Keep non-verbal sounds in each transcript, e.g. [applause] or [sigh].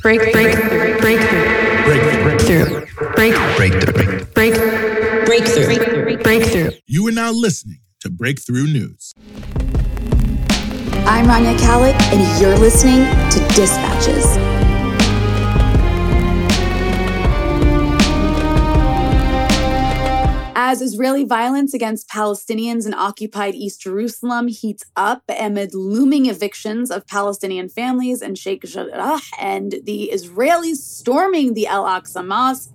break, break, breakthrough, breakthrough, break, breakthrough, break, breakthrough, breakthrough. You are now listening to Breakthrough News. I'm Rania Khalek, and you're listening to Dispatches. As Israeli violence against Palestinians in occupied East Jerusalem heats up amid looming evictions of Palestinian families in Sheikh Jarrah and the Israelis storming the Al Aqsa Mosque,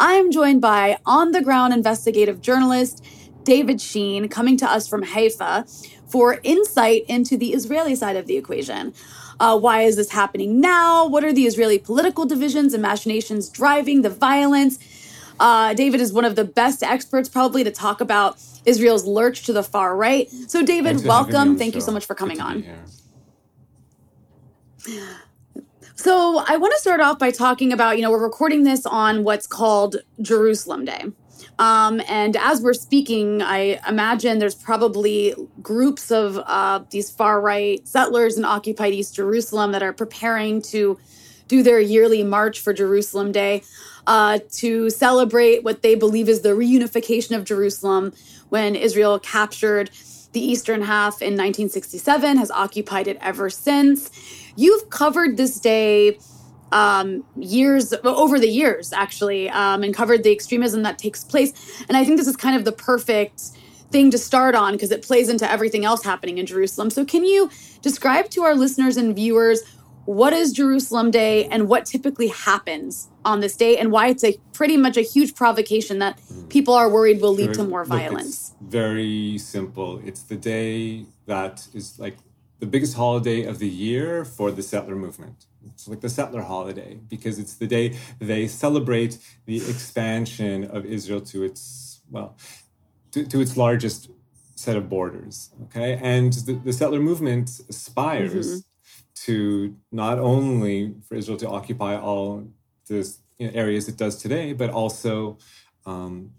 I'm joined by on the ground investigative journalist David Sheen, coming to us from Haifa for insight into the Israeli side of the equation. Uh, why is this happening now? What are the Israeli political divisions and machinations driving the violence? Uh, David is one of the best experts, probably, to talk about Israel's lurch to the far right. So, David, welcome. Thank you so much for coming on. So, I want to start off by talking about you know, we're recording this on what's called Jerusalem Day. Um, and as we're speaking, I imagine there's probably groups of uh, these far right settlers in occupied East Jerusalem that are preparing to do their yearly march for Jerusalem Day uh, to celebrate what they believe is the reunification of Jerusalem when Israel captured the eastern half in 1967, has occupied it ever since. You've covered this day um, years over the years, actually, um, and covered the extremism that takes place. And I think this is kind of the perfect thing to start on because it plays into everything else happening in Jerusalem. So, can you describe to our listeners and viewers what is Jerusalem Day and what typically happens on this day and why it's a pretty much a huge provocation that people are worried will lead to more violence. Look, very simple. It's the day that is like the biggest holiday of the year for the settler movement. It's like the settler holiday because it's the day they celebrate the expansion of Israel to its well to, to its largest set of borders. Okay, and the, the settler movement aspires mm-hmm to not only for Israel to occupy all the you know, areas it does today, but also um,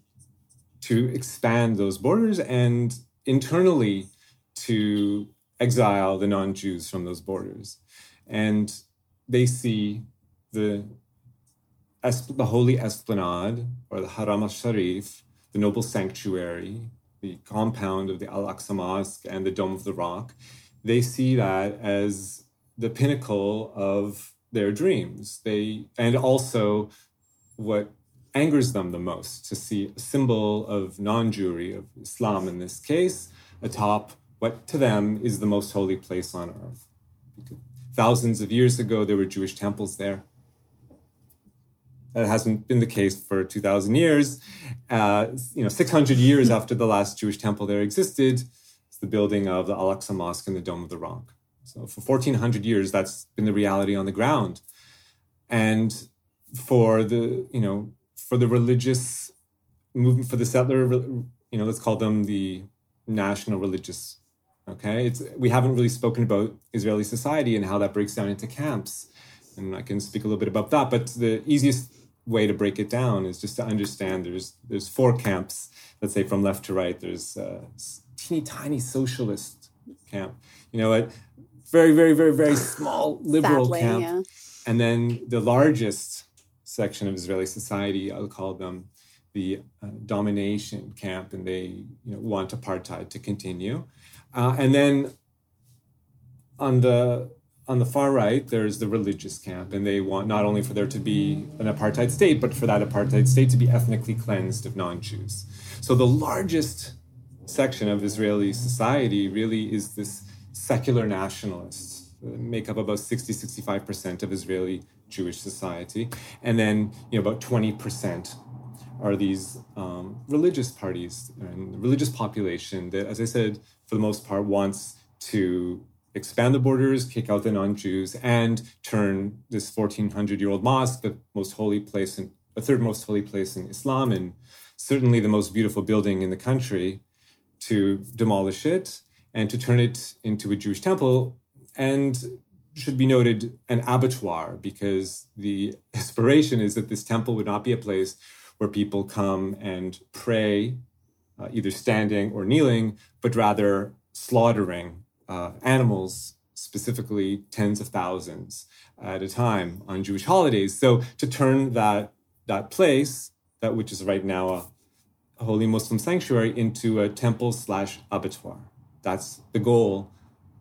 to expand those borders and internally to exile the non-Jews from those borders. And they see the the holy esplanade or the Haram al-Sharif, the noble sanctuary, the compound of the Al-Aqsa Mosque and the Dome of the Rock. They see that as the pinnacle of their dreams. They and also what angers them the most to see a symbol of non-Jewry, of Islam in this case, atop what to them is the most holy place on earth. Thousands of years ago, there were Jewish temples there. That hasn't been the case for 2,000 years. Uh, you know, 600 years after the last Jewish temple there existed, it's the building of the Al-Aqsa Mosque and the Dome of the Rock. So for 1400 years, that's been the reality on the ground. And for the, you know, for the religious movement, for the settler, you know, let's call them the national religious. Okay. It's, we haven't really spoken about Israeli society and how that breaks down into camps. And I can speak a little bit about that. But the easiest way to break it down is just to understand there's there's four camps let's say from left to right there's a teeny tiny socialist camp you know very, very, very, very small [laughs] liberal Sadly, camp. Yeah. And then the largest section of Israeli society, I'll call them the uh, domination camp, and they you know, want apartheid to continue. Uh, and then on the on the far right, there's the religious camp, and they want not only for there to be an apartheid state, but for that apartheid state to be ethnically cleansed of non-Jews. So the largest section of Israeli society really is this secular nationalists make up about 60 65% of Israeli Jewish society. And then, you know, about 20% are these um, religious parties and religious population that, as I said, for the most part, wants to expand the borders, kick out the non-Jews, and turn this 1400-year-old mosque, the most holy place in the third most holy place in Islam, and certainly the most beautiful building in the country, to demolish it and to turn it into a Jewish temple. And should be noted an abattoir because the [laughs] aspiration is that this temple would not be a place where people come and pray, uh, either standing or kneeling, but rather slaughtering uh, animals specifically tens of thousands at a time on Jewish holidays. So to turn that that place, that which is right now a, a holy Muslim sanctuary, into a temple slash abattoir. That's the goal.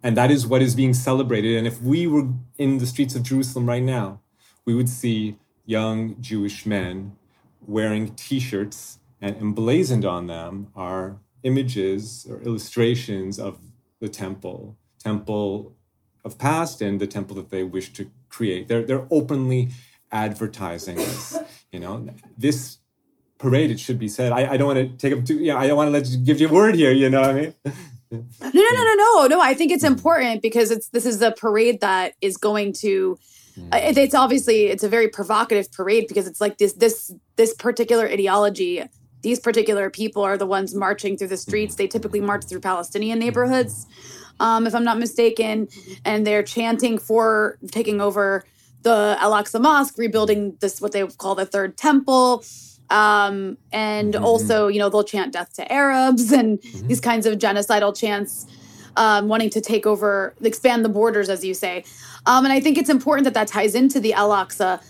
And that is what is being celebrated. And if we were in the streets of Jerusalem right now, we would see young Jewish men wearing t shirts, and emblazoned on them are images or illustrations of the temple, temple of past and the temple that they wish to create. They're, they're openly advertising this. You know, this parade, it should be said. I, I don't want to take up too, yeah, I don't want to let you give you a word here, you know what I mean? [laughs] no, no, no, no, no, no. I think it's important because it's this is a parade that is going to mm. it, it's obviously it's a very provocative parade because it's like this this this particular ideology these particular people are the ones marching through the mm. streets. They typically march through palestinian mm. neighborhoods um, if i'm not mistaken and they're chanting for taking over the al-aqsa mosque rebuilding this what they call the third temple um, and mm-hmm. also you know they'll chant death to arabs [laughs] and mm-hmm. these kinds of genocidal chants um, wanting to take over, expand the borders, as you say. Um, and I think it's important that that ties into the Al Aqsa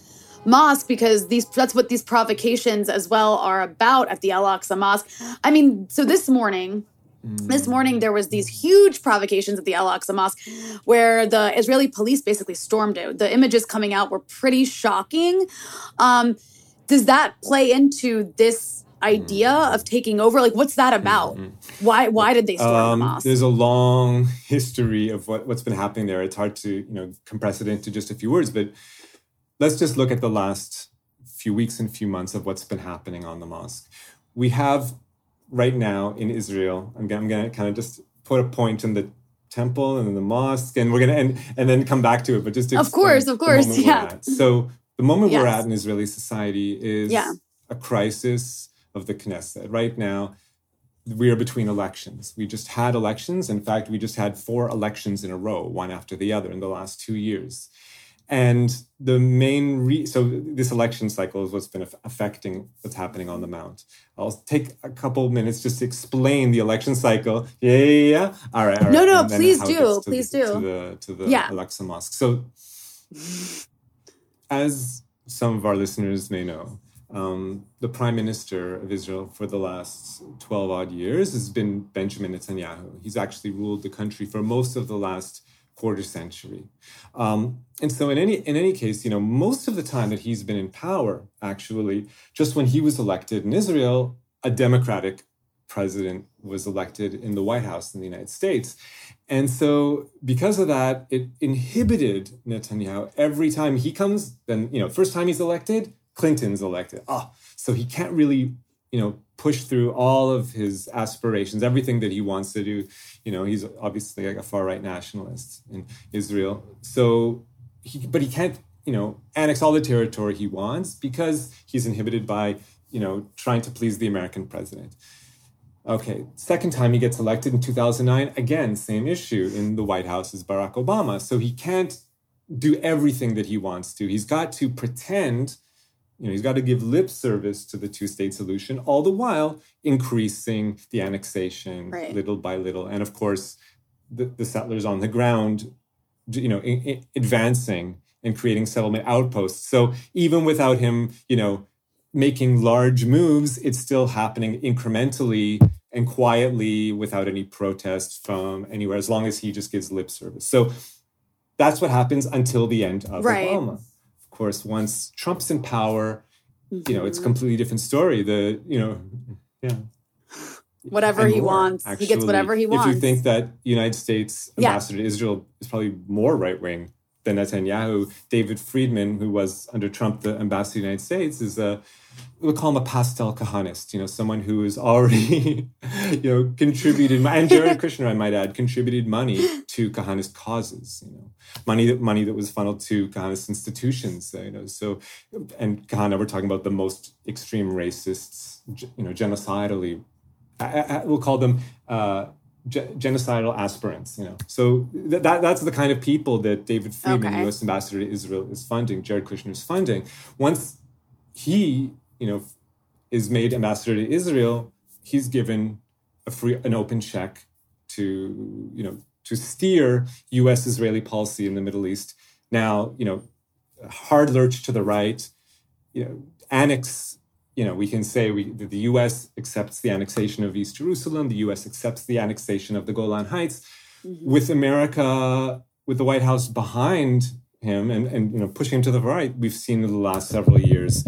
Mosque because these that's what these provocations as well are about at the Al Aqsa Mosque. I mean, so this morning. This morning, there was these huge provocations at the Al Aqsa Mosque, where the Israeli police basically stormed it. The images coming out were pretty shocking. Um, does that play into this idea of taking over? Like, what's that about? Mm-hmm. Why why did they storm um, the mosque? There's a long [laughs] history of what, what's been happening there. It's hard to you know compress it into just a few words, but let's just look at the last few weeks and few months of what's been happening on the mosque. We have right now in Israel. I'm, I'm going to kind of just put a point in the temple and in the mosque, and we're going to and and then come back to it. But just to of course, of course, [laughs] yeah. So the moment yes. we're at in Israeli society is yeah. a crisis of the Knesset. Right now, we are between elections. We just had elections. In fact, we just had four elections in a row, one after the other, in the last two years. And the main re- so this election cycle is what's been affecting what's happening on the Mount. I'll take a couple minutes just to explain the election cycle. Yeah, yeah, yeah. All right. All right. No, no, please do, please the, do to the to the yeah. Al Aqsa Mosque. So, as some of our listeners may know, um, the prime minister of Israel for the last 12 odd years has been Benjamin Netanyahu. He's actually ruled the country for most of the last quarter century. Um, and so in any in any case, you know, most of the time that he's been in power, actually, just when he was elected in Israel, a democratic president was elected in the White House in the United States. And so because of that, it inhibited Netanyahu every time he comes, then, you know, first time he's elected, Clinton's elected. Ah, so he can't really, you know, push through all of his aspirations, everything that he wants to do. You know, he's obviously like a far right nationalist in Israel. So, he, but he can't, you know, annex all the territory he wants because he's inhibited by, you know, trying to please the American president. Okay, second time he gets elected in 2009, again, same issue in the White House as Barack Obama. So he can't do everything that he wants to. He's got to pretend you know, he's got to give lip service to the two-state solution, all the while increasing the annexation right. little by little, and of course, the, the settlers on the ground, you know, in, in advancing and creating settlement outposts. So even without him, you know, making large moves, it's still happening incrementally and quietly without any protest from anywhere, as long as he just gives lip service. So that's what happens until the end of right. Obama Of course, once Trump's in power, mm-hmm. you know, it's a mm-hmm. completely different story. The, you know, yeah. Whatever and he more, wants. Actually, he gets whatever he wants. If you think that United States ambassador yeah. to Israel is probably more right wing than Netanyahu, David Friedman, who was under Trump the ambassador to the United States, is a we'll call him a pastel kahanist, you know, someone who has already, [laughs] you know, contributed, and Jared Kushner, I might add, contributed money to kahanist causes, you know, money that money that was funneled to kahanist institutions, you know, so, and Kahane, we're talking about the most extreme racists, you know, genocidally, I, I, we'll call them uh, genocidal aspirants, you know. So th- that that's the kind of people that David Friedman, okay. U.S. ambassador to Israel, is funding. Jared Kushner is funding. Once he you know, is made ambassador to Israel, he's given a free, an open check to, you know, to steer U.S. Israeli policy in the Middle East. Now, you know, hard lurch to the right, you know, annex. You know, we can say we, the U.S. accepts the annexation of East Jerusalem. The U.S. accepts the annexation of the Golan Heights. Mm-hmm. With America, with the White House behind him and, and you know pushing him to the right, we've seen in the last several years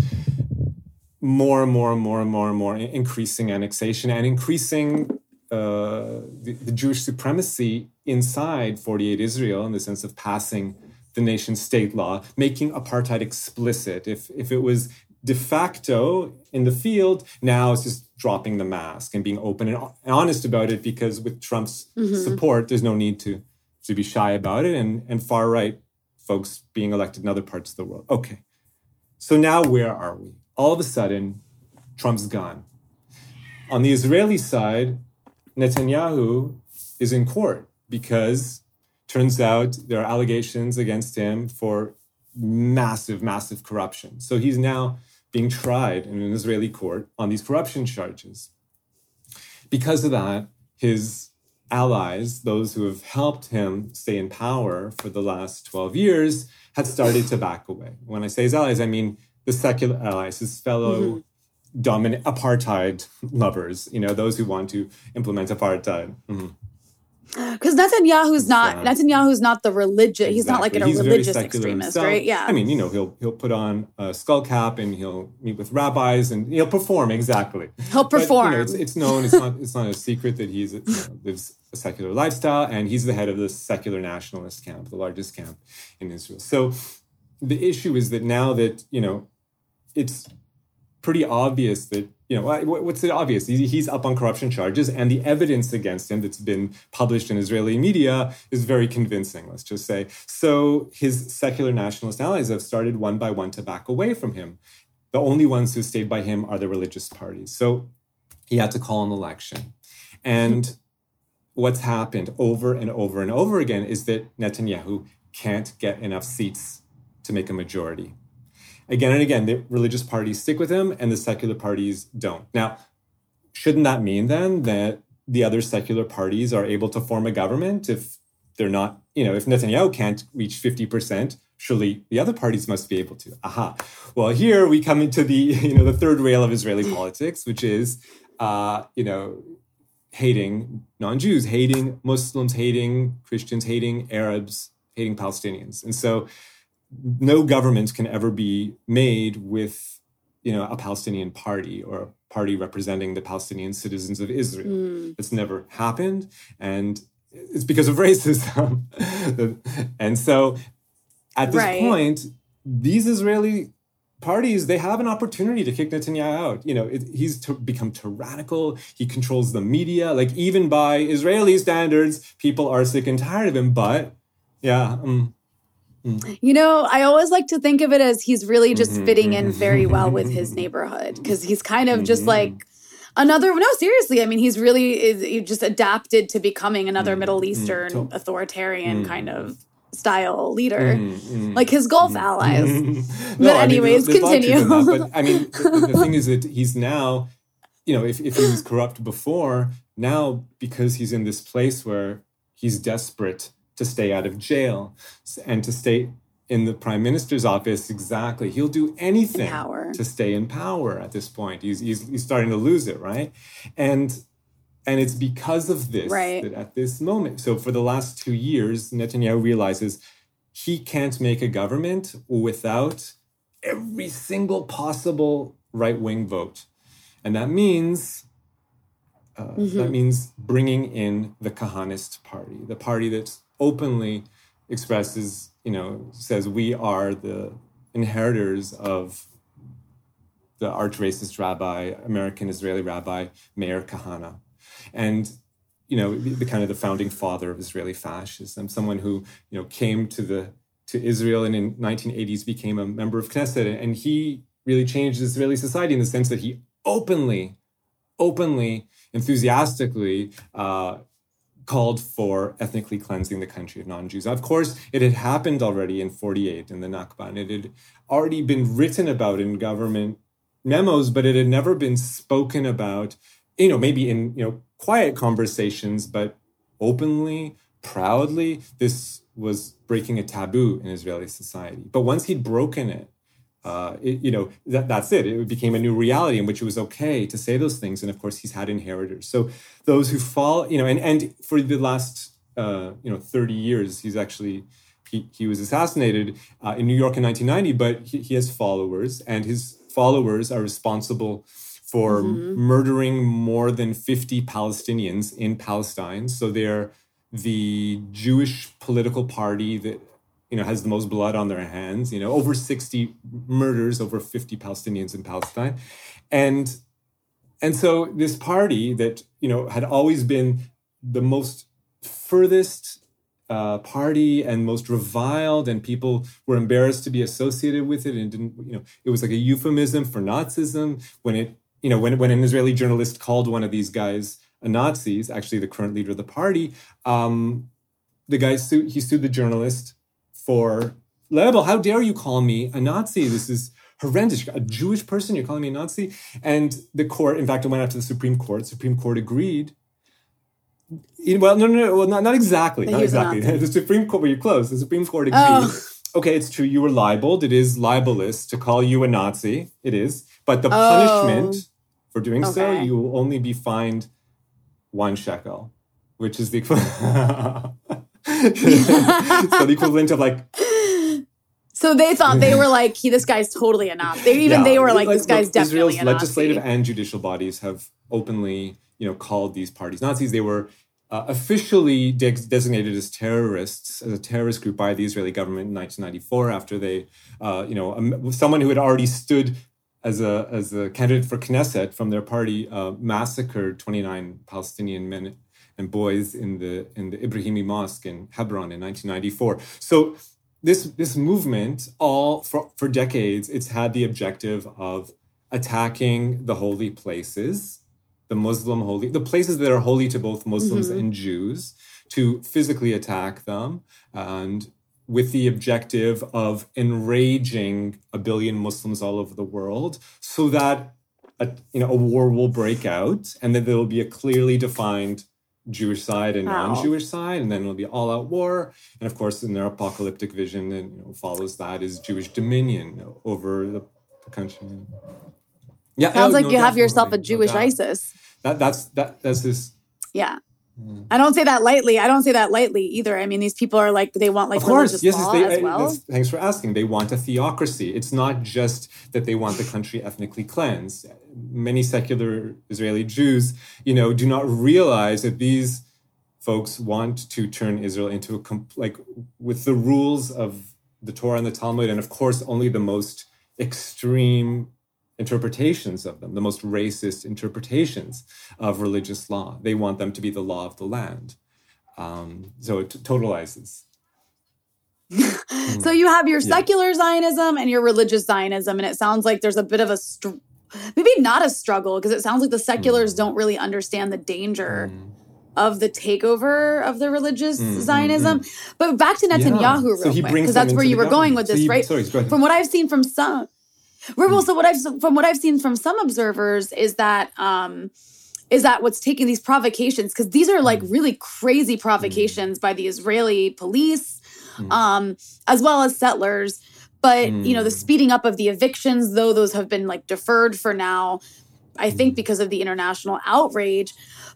more and more and more and more and more increasing annexation and increasing uh, the, the, Jewish supremacy inside 48 Israel in the sense of passing the nation state law, making apartheid explicit. If, if it was de facto in the field, now is just dropping the mask and being open and honest about it because with Trump's mm-hmm. support, there's no need to, to be shy about it. And, and far right folks being elected in other parts of the world. Okay. So now where are we? all of a sudden, Trump's gone. On the Israeli side, Netanyahu is in court because turns out there are allegations against him for massive, massive corruption. So he's now being tried in an Israeli court on these corruption charges. Because of that, his allies, those who have helped him stay in power for the last 12 years, had started to back away. When I say his allies, I mean the secular allies, his fellow mm-hmm. dominant apartheid lovers, you know, those who want to implement apartheid. Mm-hmm because Netanyahu's not uh, Netanyahu's not the religious. Exactly. He's not like a he's religious extremist, himself. right? Yeah. I mean, you know, he'll he'll put on a skull cap and he'll meet with rabbis and he'll perform exactly. He'll perform. But, you know, it's, it's, known. It's not. It's not a secret that he's you know, lives a secular lifestyle and he's the head of the secular nationalist camp, the largest camp in Israel. So the issue is that now that you know it's pretty obvious that you know what's it obvious? He's up on corruption charges and the evidence against him that's been published in israeli media is very convincing let's just say. So his secular nationalist allies have started one by one to back away from him. The only ones who stayed by him are the religious parties. So he had to call an election. And what's happened over and over and over again is that netanyahu can't get enough seats to make a majority again and again, the religious parties stick with him and the secular parties don't. Now, shouldn't that mean then that the other secular parties are able to form a government if they're not, you know, if Netanyahu can't reach 50%, surely the other parties must be able to. Aha. Well, here we come into the, [laughs] you know, the third rail of Israeli politics, which is, uh, you know, hating non-Jews, hating Muslims, hating Christians, hating Arabs, hating Palestinians. And so no government can ever be made with you know a Palestinian party or a party representing the Palestinian citizens of Israel. Mm. It's never happened, and it's because of [laughs] racism. and so, at this right. point, these Israeli parties they have an opportunity to kick Netanyahu out. You know, it, he's to become tyrannical. He controls the media. Like even by Israeli standards, people are sick and tired of him. But yeah. Um, Mm. You know, I always like to think of it as he's really just mm-hmm, fitting in mm-hmm. very well with his neighborhood because he's kind of just mm-hmm. like another no seriously i mean he's really is he just adapted to becoming another mm, middle eastern mm, authoritarian mm. kind of style leader like his Gulf allies [laughs] no, but anyways I mean, continue but i mean [laughs] the, the, thing is that he's now you know if, if he was corrupt before now because he's in this place where he's desperate to stay out of jail and to stay in the prime minister's office exactly. He'll do anything to stay in power at this point. He's, he's, he's starting to lose it right? And and it's because of this right. that at this moment so for the last two years netanyahu realizes he can't make a government without every single possible right-wing vote. And that means uh, mm-hmm. that means bringing in the Kahanist party, the party that's openly expresses, you know, says we are the inheritors of the arch racist rabbi, American Israeli rabbi Meir Kahane, And you know, the, the, kind of the founding father of Israeli fascism, someone who, you know, came to the to Israel and in 1980s became a member of Knesset. And he really changed Israeli society in the sense that he openly, openly, enthusiastically uh, called for ethnically cleansing the country of non-Jews. Of course, it had happened already in 48 in the Nakba, and it had already been written about in government memos, but it had never been spoken about, you know, maybe in, you know, quiet conversations, but openly proudly, this was breaking a taboo in Israeli society. But once he'd broken it, uh, it, you know that that's it. It became a new reality in which it was okay to say those things, and of course, he's had inheritors. So those who fall, you know, and and for the last uh, you know thirty years, he's actually he, he was assassinated uh, in New York in 1990, but he, he, has followers, and his followers are responsible for mm-hmm. murdering more than 50 Palestinians in Palestine. So they're the Jewish political party that you know has the most blood on their hands you know over 60 murders over 50 palestinians in palestine. And and so this party that you know had always been the most furthest uh, party and most reviled and people were embarrassed to be associated with it and didn't you know it was like a euphemism for nazism when it you know when, when an israeli journalist called one of these guys a nazis actually the current leader of the party um, the guy sued he sued the journalist for label. How dare you call me a Nazi? This is horrendous. A Jewish person, you're calling me a Nazi? And the court, in fact, it went out to the Supreme Court. Supreme Court agreed. Well, no, no, no, well, not, not exactly, not exactly. The Supreme Court, where you're close, the Supreme Court agreed. Oh. Okay, it's true. You were libeled. It is libelous to call you a Nazi. It is. But the oh. punishment for doing okay. so, you will only be fined one shekel, which is the equivalent. [laughs] [laughs] so the equivalent of like so they thought they were like, he, this guy's totally a Nazi. They, even yeah, they were like, this guy's look, definitely Israel's legislative and judicial bodies have openly, you know, called these parties Nazis. They were uh, officially de- designated as terrorists, as a terrorist group by the Israeli government in 1994 after they, uh, you know, um, someone who had already stood as a as a candidate for Knesset from their party uh, massacred 29 Palestinian men and boys in the in the Ibrahimi Mosque in Hebron in 1994. So this this movement, all for, for decades, it's had the objective of attacking the holy places, the Muslim holy, the places that are holy to both Muslims mm-hmm. and Jews, to physically attack them and with the objective of enraging a billion Muslims all over the world so that a, you know, a war will break out and that there will be a clearly defined Jewish side and wow. non-Jewish side, and then it'll be all-out war. And of course, in their apocalyptic vision, and you know, follows that is Jewish dominion over the, the country. Yeah, sounds oh, like no, you have yourself a Jewish no ISIS. That that's that that's this. Yeah. I don't say that lightly. I don't say that lightly either. I mean, these people are like they want like of course, yes, law they, as well. Thanks for asking. They want a theocracy. It's not just that they want the country ethnically cleansed. Many secular Israeli Jews, you know, do not realize that these folks want to turn Israel into a comp- like with the rules of the Torah and the Talmud, and of course, only the most extreme interpretations of them, the most racist interpretations of religious law. They want them to be the law of the land. Um, so it totalizes. [laughs] so you have your secular yeah. Zionism and your religious Zionism, and it sounds like there's a bit of a str- maybe not a struggle because it sounds like the seculars mm. don't really understand the danger. Mm. Of the takeover of the religious mm, Zionism, but back to Netanyahu yeah. real so quick because that's where you were going with this, so right? Sorry, from what I've seen from some, well, so what I've from what I've seen from some observers is that um, is that what's taking these provocations because these are like mm. really crazy provocations by the Israeli police, um, as well as settlers. But you know the speeding up of the evictions, though those have been like deferred for now, I think because of the international outrage.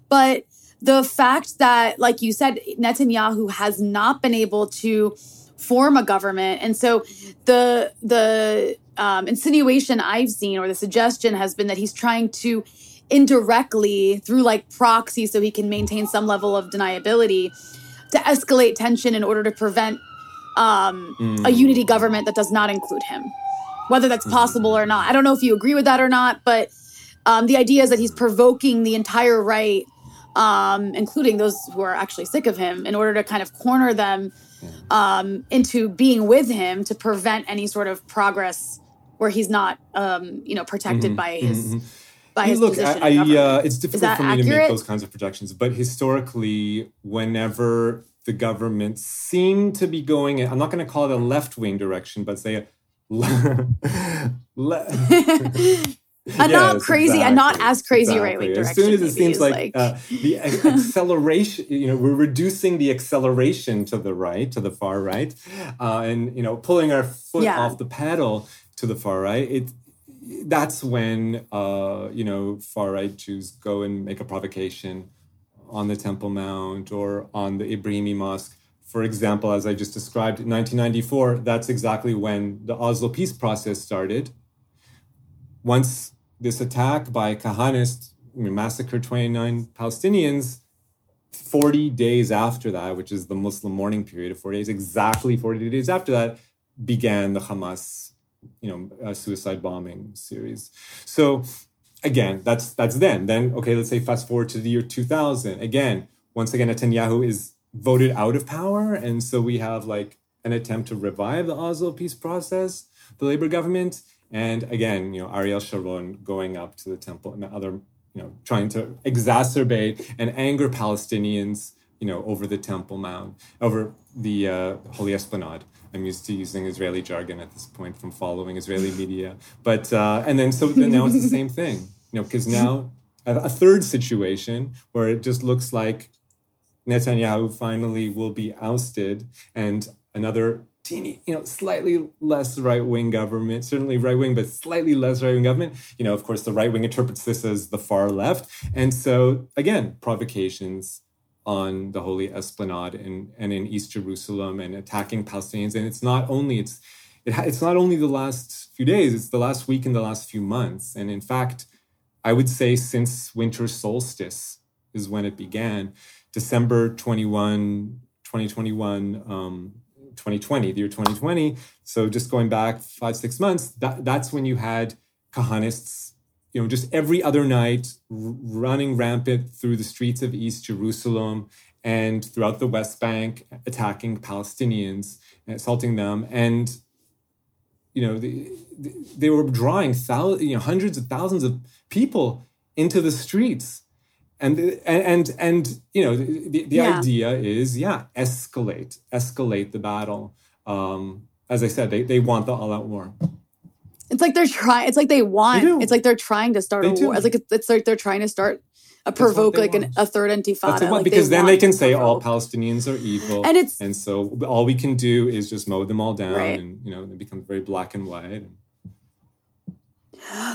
But the fact that, like you said, Netanyahu has not been able to form a government, and so the the um, insinuation I've seen or the suggestion has been that he's trying to indirectly through like proxy so he can maintain some level of deniability to escalate tension in order to prevent um, mm. a unity government that does not include him whether that's possible mm. or not i don't know if you agree with that or not but um, the idea is that he's provoking the entire right um, including those who are actually sick of him in order to kind of corner them um, into being with him to prevent any sort of progress where he's not, um, you know, protected mm-hmm. by his. Mm-hmm. By his Look, position I, I uh, it's difficult for me accurate? to make those kinds of projections, but historically, whenever the government seemed to be going, I'm not going to call it a left wing direction, but say a [laughs] le- [laughs] a not crazy, exactly. a not as crazy exactly. right wing direction. As soon as it seems like, like... Uh, the [laughs] acceleration, you know, we're reducing the acceleration to the right, to the far right, uh, and you know, pulling our foot yeah. off the pedal to the far right. It that's when uh, you know far right Jews go and make a provocation on the Temple Mount or on the Ibrahimi Mosque. For example, as I just described, in 1994, that's exactly when the Oslo peace process started. Once this attack by Kahanists massacred 29 Palestinians. 40 days after that, which is the Muslim mourning period of 40 days, exactly 40 days after that, began the Hamas, you know, suicide bombing series. So again, that's that's then. Then okay, let's say fast forward to the year 2000. Again, once again, Netanyahu is voted out of power, and so we have like an attempt to revive the Oslo peace process, the Labor government, and again, you know, Ariel Sharon going up to the temple and the other, you know, trying to exacerbate and anger Palestinians, you know, over the Temple Mount, over the uh, Holy Esplanade. I'm used to using Israeli jargon at this point from following Israeli media. But, uh, and then so then now it's the same thing, you know, because now a third situation where it just looks like Netanyahu finally will be ousted and another teeny, you know, slightly less right wing government, certainly right wing, but slightly less right wing government. You know, of course, the right wing interprets this as the far left. And so, again, provocations on the Holy Esplanade and, and in East Jerusalem and attacking Palestinians. And it's not only, it's, it it's not only the last few days, it's the last week and the last few months. And in fact, I would say since winter solstice is when it began, December 21, 2021, um, 2020, the year 2020. So just going back five, six months, that, that's when you had Kahanists, you know, just every other night r- running rampant through the streets of East Jerusalem and throughout the West Bank, attacking Palestinians, assaulting them. And, you know, they, they were drawing thousands, you know, hundreds of thousands of people into the streets and and and you know the, the yeah. idea is yeah escalate escalate the battle um as i said they, they want the all-out war it's like they're trying it's like they want they it's like they're trying to start they a do. war it's like it's like they're trying to start a provoke like an, a third intifada like because they then they can say all palestinians are evil and it's and so all we can do is just mow them all down right. and you know it becomes very black and white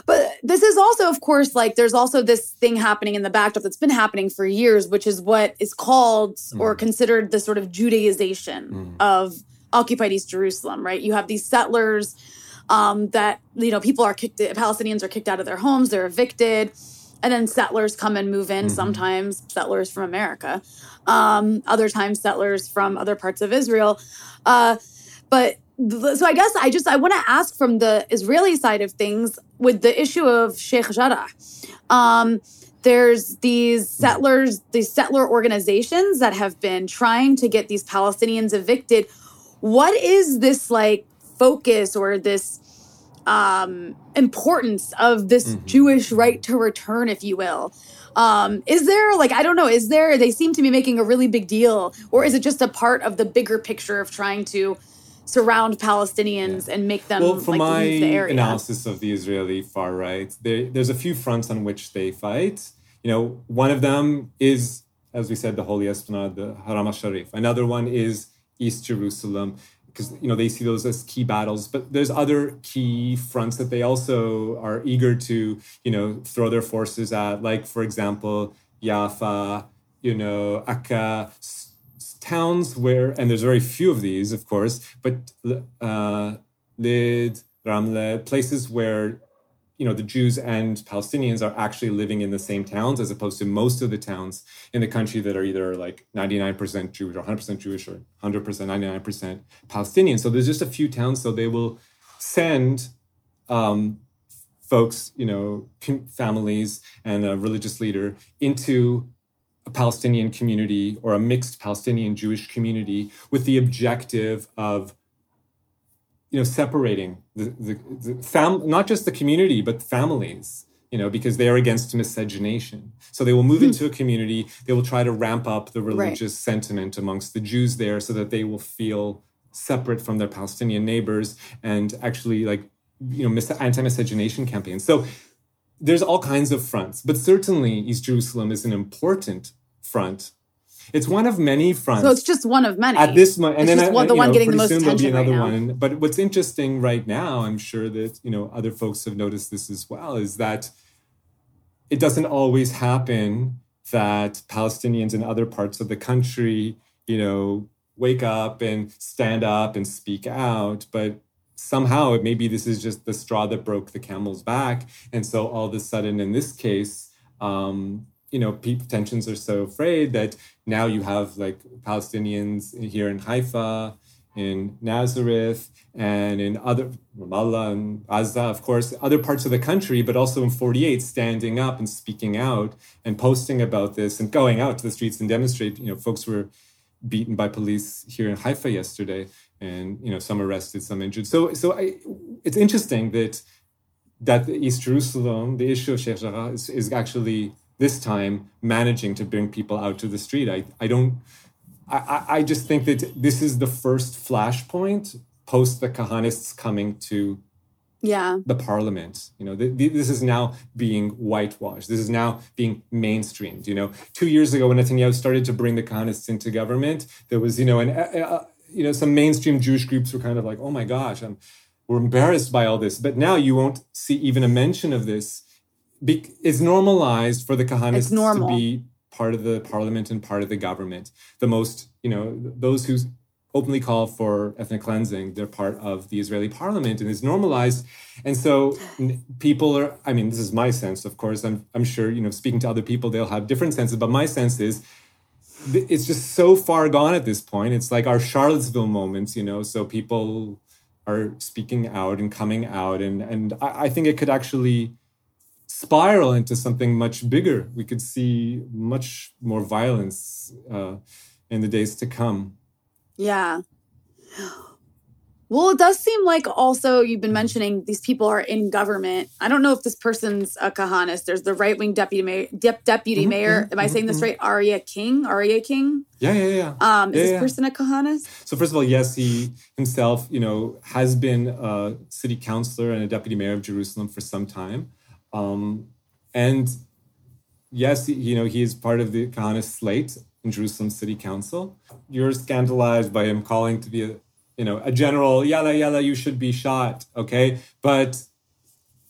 but this is also, of course, like there's also this thing happening in the backdrop that's been happening for years, which is what is called mm. or considered the sort of Judaization mm. of occupied East Jerusalem, right? You have these settlers um, that, you know, people are kicked, Palestinians are kicked out of their homes, they're evicted. And then settlers come and move in, mm-hmm. sometimes settlers from America, um, other times settlers from other parts of Israel. Uh, but so I guess I just I want to ask from the Israeli side of things with the issue of Sheikh Jarrah. Um, there's these settlers, these settler organizations that have been trying to get these Palestinians evicted. What is this like focus or this um, importance of this mm-hmm. Jewish right to return, if you will? Um, is there like I don't know, is there they seem to be making a really big deal, or is it just a part of the bigger picture of trying to surround Palestinians yeah. and make them well, from like, my leave the area. analysis of the Israeli far right, there, there's a few fronts on which they fight. You know, one of them is, as we said, the Holy Esplanade, the Haram al-Sharif. Another one is East Jerusalem, because you know they see those as key battles. But there's other key fronts that they also are eager to, you know, throw their forces at, like for example, Yafa, you know, Akka, towns where, and there's very few of these, of course, but uh, Lid, Ramle, places where you know the Jews and Palestinians are actually living in the same towns, as opposed to most of the towns in the country that are either like 99% Jewish or 100% Jewish or 100%, 99% Palestinian. So there's just a few towns, so they will send um, folks, you know, families and a religious leader into a Palestinian community or a mixed Palestinian Jewish community with the objective of you know separating the, the, the fam- not just the community but families you know because they are against miscegenation so they will move hmm. into a community they will try to ramp up the religious right. sentiment amongst the jews there so that they will feel separate from their palestinian neighbors and actually like you know anti-miscegenation campaigns so there's all kinds of fronts, but certainly East Jerusalem is an important front. It's one of many fronts. So it's just one of many. at this moment, and It's then one- the one know, getting the most soon there'll be attention right another now. one. But what's interesting right now, I'm sure that you know other folks have noticed this as well, is that it doesn't always happen that Palestinians in other parts of the country, you know, wake up and stand up and speak out, but somehow it maybe this is just the straw that broke the camel's back, and so all of a sudden, in this case, um, you know, tensions are so afraid that now you have like Palestinians here in Haifa, in Nazareth, and in other Ramallah and Gaza, of course, other parts of the country, but also in 48, standing up and speaking out and posting about this and going out to the streets and demonstrate. You know, folks were beaten by police here in Haifa yesterday, and you know, some arrested, some injured. So, so I, it's interesting that that East Jerusalem, the issue of Sheikh Jarrah, is, is actually this time managing to bring people out to the street. I, I don't, I, I- just think that this is the first flashpoint post the Kahanists coming to yeah. the parliament. You know, th- th- this is now being whitewashed. This is now being mainstreamed. You know, two years ago when Netanyahu started to bring the Kahanists into government, there was, you know, an, uh, uh, you know, some mainstream Jewish groups were kind of like, oh my gosh, I'm, we're embarrassed by all this. But now you won't see even a mention of this. Be- it's normalized for the Kahanists to be part of the parliament and part of the government. The most, you know, those who openly call for ethnic cleansing, they're part of the Israeli parliament and it's normalized. And so people are, I mean, this is my sense, of course. I'm, I'm sure, you know, speaking to other people, they'll have different senses, but my sense is it's just so far gone at this point. It's like our Charlottesville moments, you know, so people are speaking out and coming out. And, and I, I think it could actually spiral into something much bigger. We could see much more violence uh, in the days to come. Yeah. Well, it does seem like also you've been mentioning these people are in government. I don't know if this person's a Kahanist. There's the right wing deputy mayor. Dep- deputy Mhm, mayor. mhm, Am I saying this mhm, right? Aryeh King. Aryeh King. Yeah, yeah, yeah. Um, is Yeah, this yeah. person a Kahanist? So first of all, yes, he himself, you know, has been a city councilor and a deputy mayor of Jerusalem for some time, um, and yes, you know, he is part of the Kahane slate in Jerusalem City Council. You're scandalized by him calling to be a, you know, a general. Yalla, yalla, you should be shot. Okay, but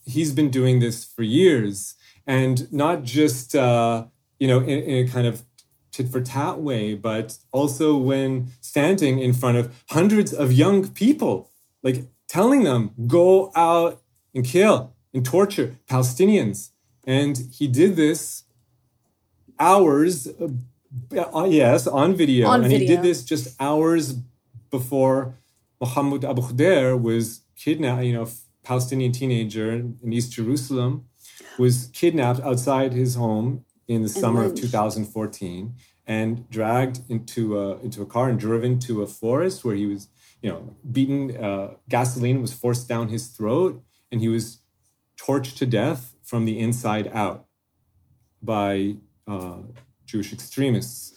he's been doing this for years, and not just uh, you know in, in a kind of tit for tat way, but also when standing in front of hundreds of young people, like telling them, go out and kill and torture Palestinians. And he did this hours, uh, yes, on video. On and he did this just hours before Mohammed Abu Khdeir was kidnapped, you know, Palestinian teenager in East Jerusalem was kidnapped outside his home in the summer of 2014 and dragged into a into a car and driven to a forest where he was you know beaten uh, gasoline was forced down his throat and he was torched to death from the inside out by uh, Jewish extremists.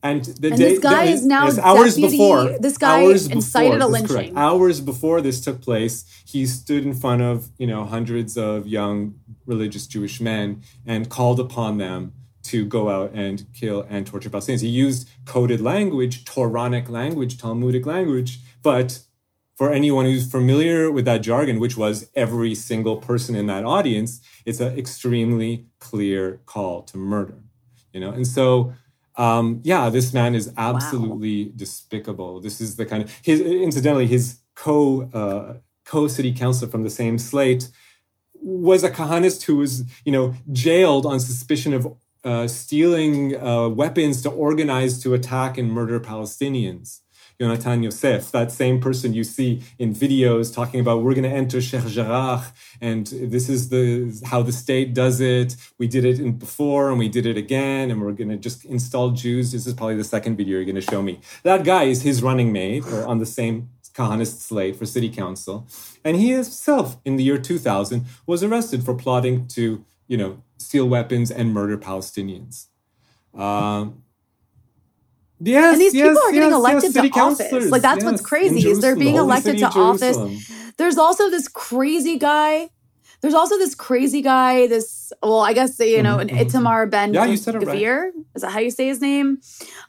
And the And day this guy that is now yes, hours deputy- before this guy hours incited a that's correct. lynching. Hours before this took place, he stood in front of you know hundreds of young religious Jewish men and called upon them to go out and kill and torture Palestinians. He used coded language, Toranic language, Talmudic language, but for anyone who's familiar with that jargon, which was every single person in that audience, it's an extremely clear call to murder. You know, and so um, yeah, this man is absolutely despicable. This is the kind of his incidentally his co uh, co city councilor from the same slate was a Kahanist who was you know jailed on suspicion of uh, stealing uh, weapons to organize to attack and murder Palestinians. Yonatan Yosef, that same person you see in videos talking about we're going to enter Sheikh Jarrah and this is the how the state does it. We did it before and we did it again and we're going to just install Jews. This is probably the second video you're going to show me. That guy is his running mate or on the same Kahanist slate for city council. And he himself in the year 2000 was arrested for plotting to, you know, steal weapons and murder Palestinians. Um, Yes, And these yes, people are getting yes, elected yes, to office. councilors, Like, that's what's crazy is they're being Jerusalem, the holy elected to office. There's also this crazy guy There's also this crazy guy, this well, I guess you know, an Itamar Ben Mm-hmm, Yeah, it right. Is that how you say his name?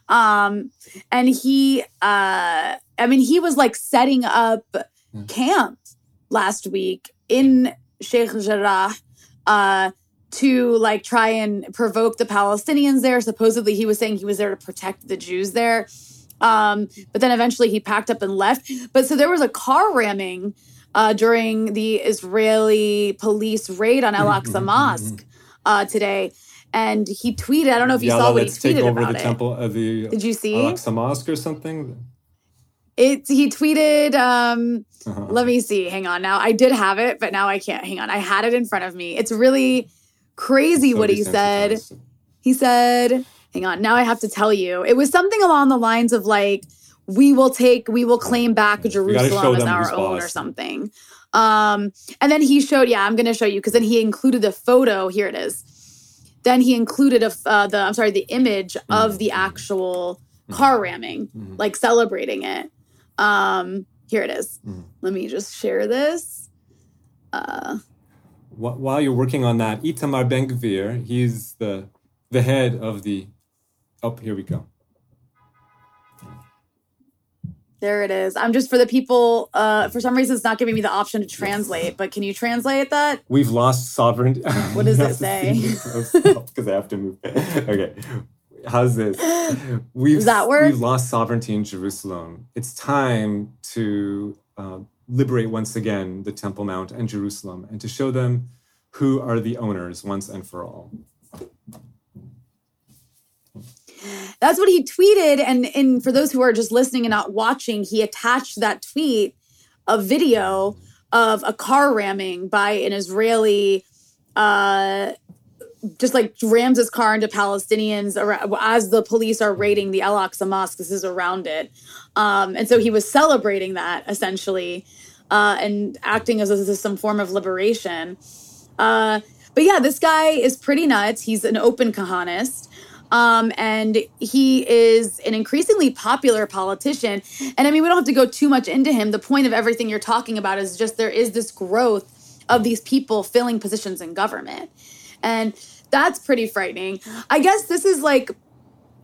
Um, and he uh I mean, he was like setting up Hmm. camp last week in Sheikh Jarrah uh to like try and provoke the Palestinians there. Supposedly he was saying he was there to protect the Jews there. Um, but then eventually he packed up and left. But so there was a car ramming uh, during the Israeli police raid on Al Aqsa Mosque uh, today. And he tweeted, I don't know if you Yalla, saw what he let's take tweeted over about the it. temple of the Did you see? Al-Aqsa Mosque or something. It he tweeted, um, Uh-huh. let me see, hang on. Now I did have it, but now I can't. Hang on. I had it in front of me. It's really crazy what he said. He said, hang on, now I have to tell you. It was something along the lines of like, we will take, we will claim back Jerusalem as our own or something. Um, and then he showed, yeah, I'm gonna show you because then he included the photo. Here it is. Then he included a uh, the I'm sorry, the image of the actual car ramming, like celebrating it. Um, here it is. Let me just share this. Uh, While you're working on that, Itamar Ben Gvir, he's the the head of the. Oh, here we go. There it is. I'm just for the people. Uh, for some reason, it's not giving me the option to translate. But can you translate that? We've lost sovereignty. [laughs] [laughs] What does [laughs] it say? Because I have to move. Okay. How's this? [gasps] We've, Does that work? We've lost sovereignty in Jerusalem. It's time to uh, liberate once again the Temple Mount and Jerusalem and to show them who are the owners once and for all. That's what he tweeted. And and for those who are just listening and not watching, he attached that tweet a video of a car ramming by an Israeli. Uh, just like rams his car into Palestinians as the police are raiding the Al Aqsa Mosque. This is around it, um, and so he was celebrating that essentially, uh, and acting as, as some form of liberation. Uh, but yeah, this guy is pretty nuts. He's an open Kahanist. Um, and he is an increasingly popular politician. And I mean, we don't have to go too much into him. The point of everything you're talking about is just there is this growth of these people filling positions in government. And that's pretty frightening. I guess this is like,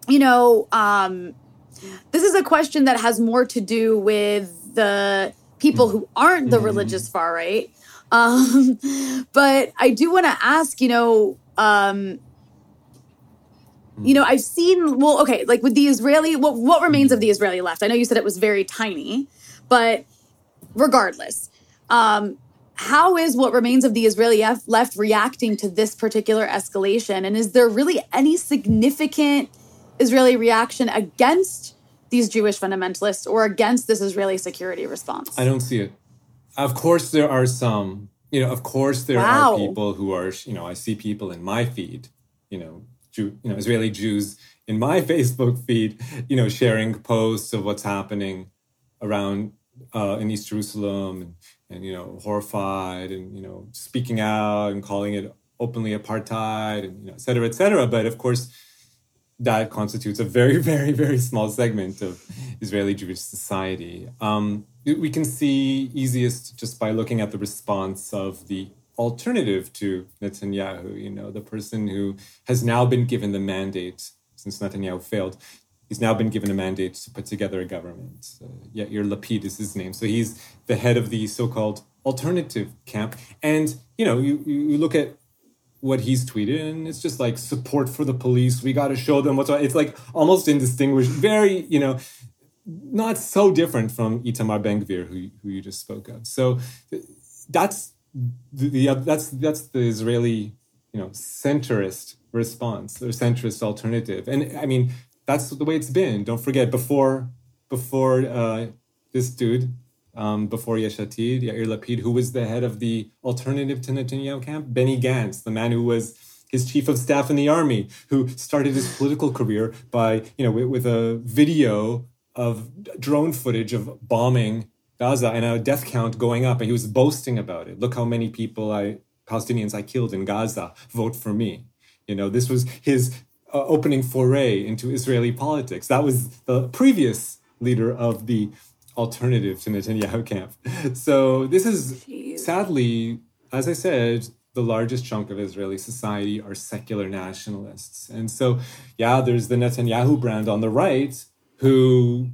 you know, um, this is a question that has more to do with the people who aren't the religious far right. Um, [laughs] but I do want to ask, you know, um, you know, I've seen well, okay, like with the Israeli, what what remains of the Israeli left? I know you said it was very tiny, but regardless, um, how is what remains of the Israeli F- left reacting to this particular escalation? And is there really any significant Israeli reaction against these Jewish fundamentalists or against this Israeli security response? I don't see it. Of course, there are some. You know, of course, there Wow. are people who are. You know, I see people in my feed. You know, Jew, you know, Israeli Jews in my [laughs] Facebook feed. You know, sharing posts of what's happening around uh, in East Jerusalem, and, and you know, horrified, and you know, speaking out and calling it openly apartheid, and you know, et cetera, et cetera. But of course, that constitutes a very, [laughs] very, very small segment of Israeli Jewish society. Um, we can see easiest just by looking at the response of the alternative to Netanyahu, you know, the person who has now been given the mandate since Netanyahu failed. He's now been given a mandate to put together a government. Uh, Yair Lapid is his name. So he's the head of the so-called alternative camp. And, you know, you you look at what he's tweeted and it's just like support for the police. We got to show them what's it's like almost indistinguished very you know not so different from Itamar Ben Gvir who, who you just spoke of. So that's the, the that's that's the Israeli you know centrist response or centrist alternative. And I mean that's the way it's been. Don't forget before before uh, this dude um, before Yesh Atid, Yair Lapid, who was the head of the alternative to Netanyahu camp, Benny Gantz, the man who was his chief of staff in the army, who started his political career by, you know, with, with a video of drone footage of bombing Gaza and a death count going up, and he was boasting about it. Look how many people I Palestinians I killed in Gaza. Vote for me. You know, this was his uh, opening foray into Israeli politics. That was the previous leader of the alternative to Netanyahu camp. [laughs] So this is Jeez. sadly as I said, the largest chunk of Israeli society are secular nationalists. And so, yeah, there's the Netanyahu brand on the right who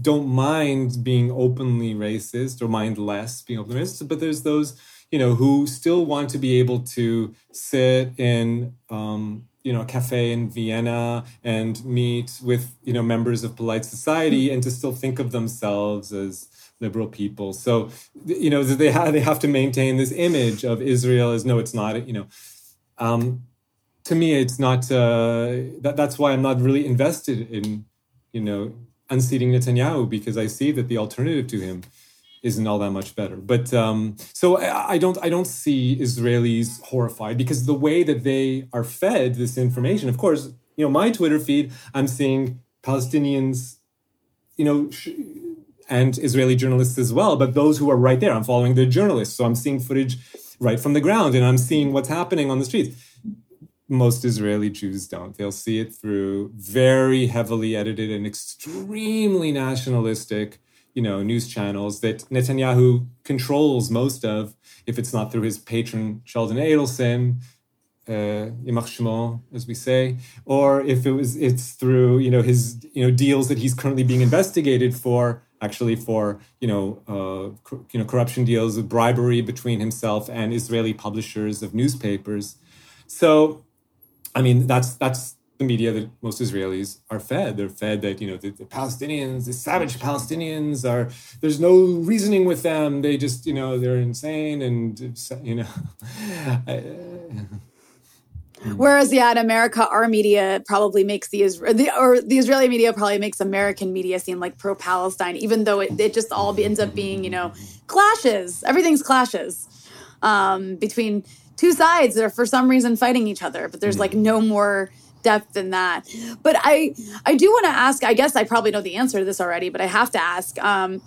don't mind being openly racist or mind less being openly racist, but there's those, you know, who still want to be able to sit in, um, you know, a cafe in Vienna and meet with, you know, members of polite society and to still think of themselves as liberal people. So, you know, they have they have to maintain this image of Israel as no, it's not. You know, um, to me, it's not. Uh, that, that's why I'm not really invested in, you know, unseating Netanyahu because I see that the alternative to him isn't all that much better. But um, so I, don't I don't see Israelis horrified because the way that they are fed this information, of course, you know, my Twitter feed, I'm seeing Palestinians, you know. Sh- and Israeli journalists as well, but those who are right there. I'm following the journalists, so I'm seeing footage right from the ground and I'm seeing what's happening on the streets. Most Israeli Jews don't. They'll see it through very heavily edited and extremely nationalistic, you know, news channels that Netanyahu controls most of, if it's not through his patron Sheldon Adelson, uh, as we say, or if it was, it's through you know his you know deals that he's currently being investigated for actually for you know uh, you know corruption deals bribery between himself and Israeli publishers of newspapers. So, I mean that's that's the media that most Israelis are fed. They're fed that you know the, the, Palestinians, the savage Palestinians, are there's no reasoning with them. They just you know they're insane and you know. [laughs] Mm. Whereas, yeah, in America, our media probably makes the, the or the Israeli media probably makes American media seem like pro-Palestine, even though it, it just all ends up being, you know, clashes. Everything's clashes um, between two sides that are for some reason fighting each other. But there's like no more depth than that. But I I do want to ask. I guess I probably know the answer to this already, but I have to ask. Um,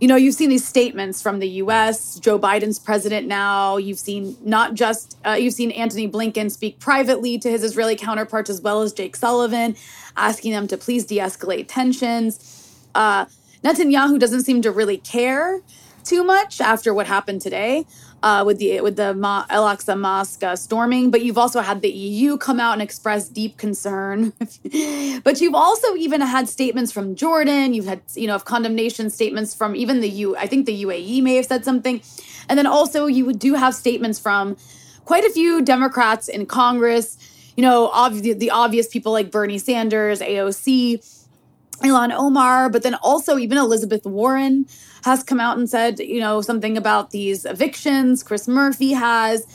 you know, you've seen these statements from the US, Joe Biden's president now. You've seen not just, uh, you've seen Antony Blinken speak privately to his Israeli counterparts as well as Jake Sullivan, asking them to please de escalate tensions. Uh, Netanyahu doesn't seem to really care too much after what happened today uh, with the with the Aqsa Mosque uh, storming, but you've also had the EU come out and express deep concern. [laughs] but you've also even had statements from Jordan. You've had you know of condemnation statements from even the U. I think the UAE may have said something, and then also you do have statements from quite a few Democrats in Congress. You know, ob- the obvious people like Bernie Sanders, AOC. Ilhan Omar, but then also even Elizabeth Warren has come out and said, you know, something about these evictions. Chris Murphy has.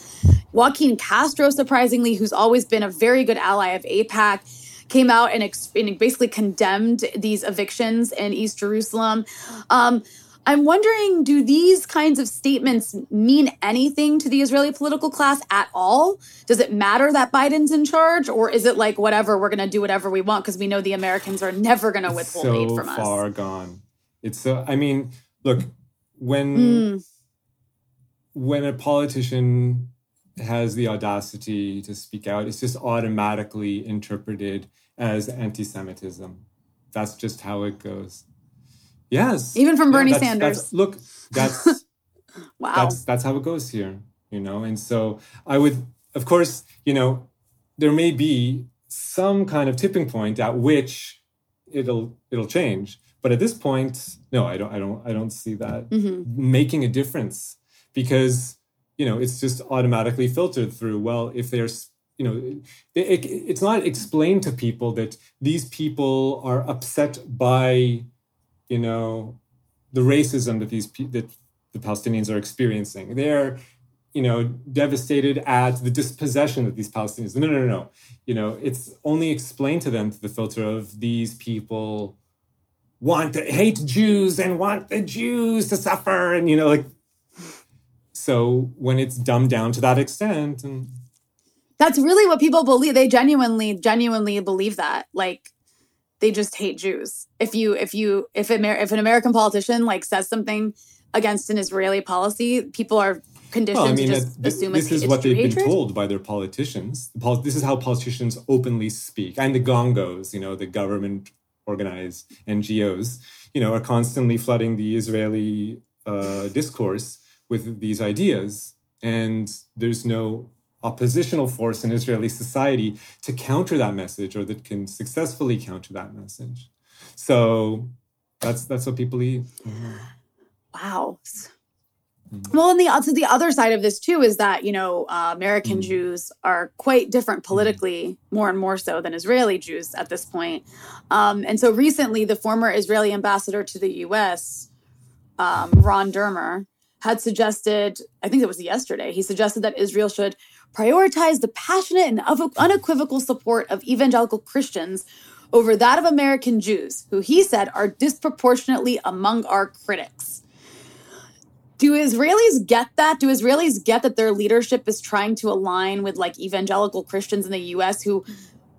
Joaquin Castro, surprisingly, who's always been a very good ally of AIPAC, came out and, ex- and basically condemned these evictions in East Jerusalem. Um, I'm wondering do these kinds of statements mean anything to the Israeli political class at all? Does it matter that Biden's in charge? Or is it like, whatever, we're going to do whatever we want because we know the Americans are never going to withhold so aid from us? So far gone. It's so, I mean, look, when. Mm. When a politician has the audacity to speak out, it's just automatically interpreted as anti Semitism. That's just how it goes. Yes. Even from Bernie yeah, that's, Sanders. That's, look, that's [laughs] wow. That's that's how it goes here, you know. And so I would, of course, you know, there may be some kind of tipping point at which it'll it'll change. But at this point, no, I don't I don't I don't see that mm-hmm. making a difference because you know it's just automatically filtered through. Well, if there's you know it, it, it's not explained to people that these people are upset by you know, the racism that these that the Palestinians are experiencing. They're, you know, devastated at the dispossession that these Palestinians. No, no, no, no. You know, it's only explained to them through the filter of these people want to hate Jews and want the Jews to suffer, and you know, like. So when it's dumbed down to that extent, and that's really what people believe. They genuinely, genuinely believe that. Like they just hate Jews. If you if you if Amer- if an American politician like says something against an Israeli policy, people are conditioned well, I mean, that, assume this is what they've hatred. been told by their politicians. This is how politicians openly speak, and the gongos, you know, the government organized NGOs, you know, are constantly flooding the Israeli uh, discourse with these ideas. and there's no oppositional force in Israeli society to counter that message or that can successfully counter that message. So that's that's what people eat. Wow. Well, and the so the other side of this too is that you know uh, American Mm. Jews are quite different politically, more and more so than Israeli Jews at this point. Um, and so recently, the former Israeli ambassador to the U.S., um, Ron Dermer, had suggested, I think it was yesterday, he suggested that Israel should prioritize the passionate and unequivocal support of evangelical Christians over that of American Jews, who he said are disproportionately among our critics. Do Israelis get that? Do Israelis get that their leadership is trying to align with like evangelical Christians in the US who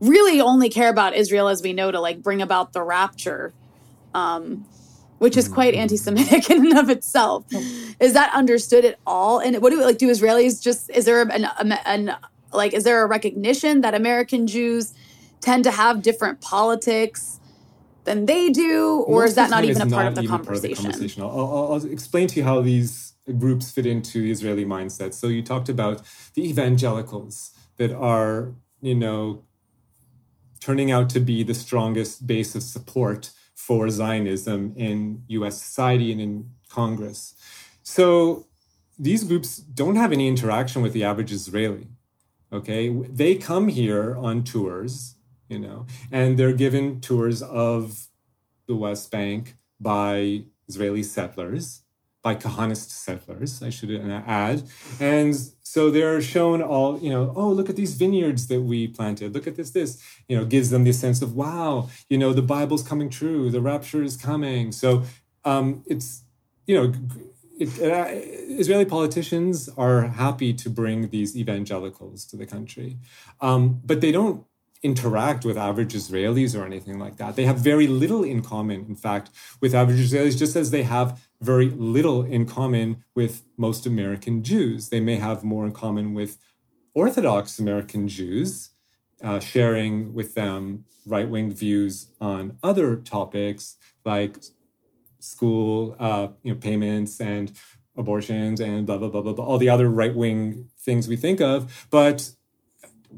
really only care about Israel as we know to like bring about the rapture? Um, which is quite anti-Semitic [laughs] in and of itself. Is that understood at all? And what do like do Israelis just is there an, an, an like is there a recognition that American Jews tend to have different politics than they do, or Most is that not even a part of the even part of the conversation? conversation. I'll, I'll, I'll explain to you how these groups fit into the Israeli mindset. So you talked about the evangelicals that are, you know, turning out to be the strongest base of support for Zionism in US society and in Congress. So these groups don't have any interaction with the average Israeli. Okay. They come here on tours, you know, and they're given tours of the West Bank by Israeli settlers, by Kahanist settlers, I should add. And so they're shown all, you know, oh, look at these vineyards that we planted. Look at this, this, you know, gives them this sense of, wow, you know, the Bible's coming true, the rapture is coming. So um, it's, you know, it, uh, Israeli politicians are happy to bring these evangelicals to the country, um, but they don't interact with average Israelis or anything like that. They have very little in common, in fact, with average Israelis, just as they have very little in common with most American Jews. They may have more in common with Orthodox American Jews, uh, sharing with them right wing views on other topics like school uh, you know, payments and abortions and blah, blah, blah, blah, blah, all the other right wing things we think of. But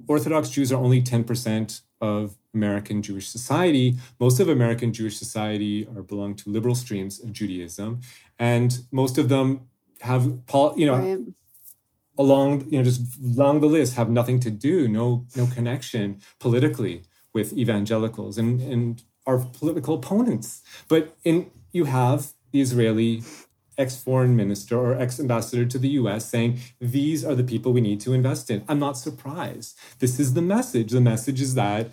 Orthodox Jews are only 10% of American Jewish society. Most of American Jewish society are belong to liberal streams of Judaism, and most of them have, you know, Right. along, you know, just along the list have nothing to do, no, no connection politically with evangelicals and and are political opponents. But in you have the Israeli ex-foreign minister or ex-ambassador to the US saying these are the people we need to invest in. I'm not surprised. This is the message. The message is that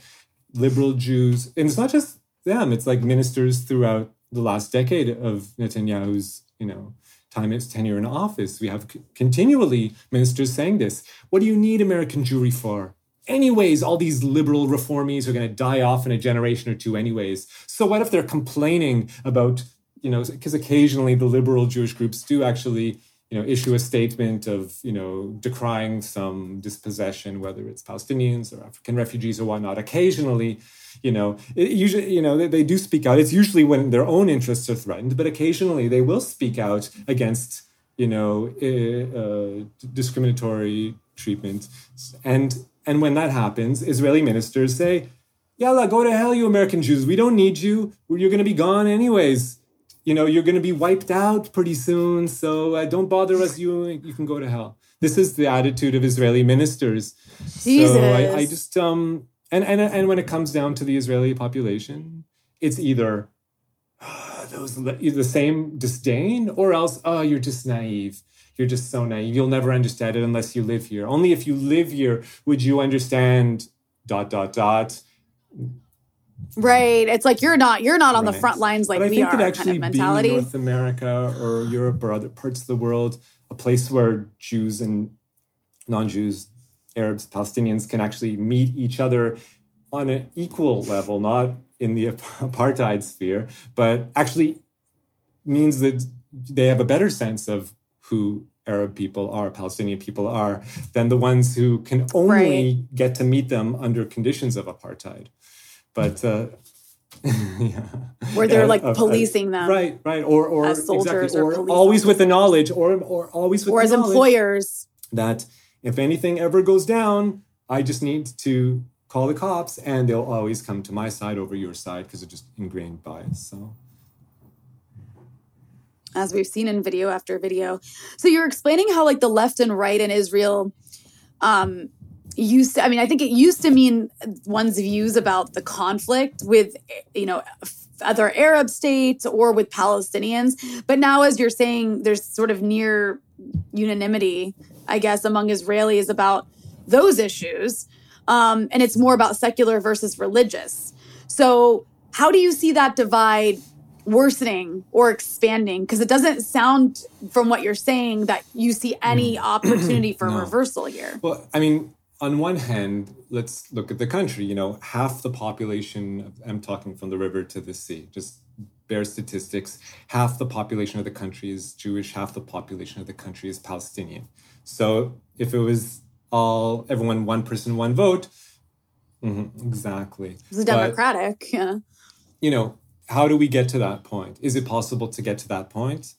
liberal Jews, and it's not just them, it's like ministers throughout the last decade of Netanyahu's, you know, time his tenure in office. We have c- continually ministers saying this. What do you need American Jewry for? Anyways, all these liberal reformies are going to die off in a generation or two, anyways. So what if they're complaining about, you know, because occasionally the liberal Jewish groups do actually, you know, issue a statement of, you know, decrying some dispossession, whether it's Palestinians or African refugees or whatnot. Occasionally, you know, usually, you know, they, they do speak out. It's usually when their own interests are threatened, but occasionally they will speak out against, you know, uh, discriminatory treatment. And and when that happens, Israeli ministers say, "Yalla, go to hell, you American Jews. We don't need you. You're going to be gone anyways. You know, you're going to be wiped out pretty soon. So uh, don't bother us. You you can go to hell." This is the attitude of Israeli ministers. So I, I just um and and and when it comes down to the Israeli population, it's either uh, those the same disdain or else oh you're just naive. You're just so naive. You'll never understand it unless you live here. Only if you live here would you understand dot dot dot. Right. It's like you're not you're not on the front lines like but I we think are that kind actually of being mentality. North America or Europe or other parts of the world, a place where Jews and non-Jews, Arabs, Palestinians can actually meet each other on an equal level, not in the [laughs] apartheid sphere, but actually means that they have a better sense of who Arab people are, Palestinian people are, than the ones who can only get to meet them under conditions of apartheid. But uh, [laughs] yeah. Where they're, like, uh, uh, policing them right, right, or or as soldiers exactly, or or always with the knowledge, or or always with or the as employers. that if anything ever goes down, I just need to call the cops and they'll always come to my side over your side because it's just ingrained bias. So as we've seen in video after video. So you're explaining how like the left and right in Israel um used to, I mean I think it used to mean one's views about the conflict with you know other Arab states or with Palestinians, but now as you're saying there's sort of near unanimity I guess among Israelis about those issues. Um and it's more about secular versus religious. So how do you see that divide worsening or expanding because it doesn't sound from what you're saying that you see any [clears throat] opportunity for No. reversal here Well, I mean, on one hand, let's look at the country. You know, half the population, I'm talking from the river to the sea, just bare statistics. Half the population of the country is Jewish, half the population of the country is Palestinian. So if it was all, everyone, one person, one vote, mhm, exactly. it's But- democratic yeah you know, how do we get to that point? Is it possible to get to that point?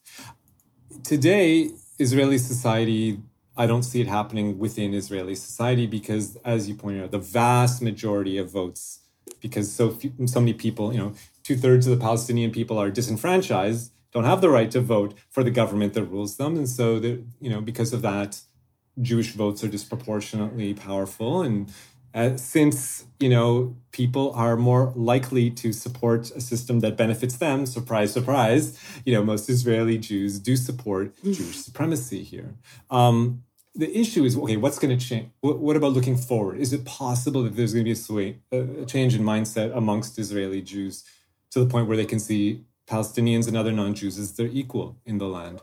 Today, Israeli society, I don't see it happening within Israeli society because, as you pointed out, the vast majority of votes, because so few, so many people, you know, two thirds of the Palestinian people are disenfranchised, don't have the right to vote for the government that rules them, and so that you know, because of that, Jewish votes are disproportionately powerful, and uh, since you know people are more likely to support a system that benefits them, surprise, surprise, you know most Israeli Jews do support Jewish supremacy here. Um, the issue is okay. What's going to change? What, what about looking forward? Is it possible that there's going to be a, sway, a a change in mindset amongst Israeli Jews to the point where they can see Palestinians and other non-Jews as their equal in the land?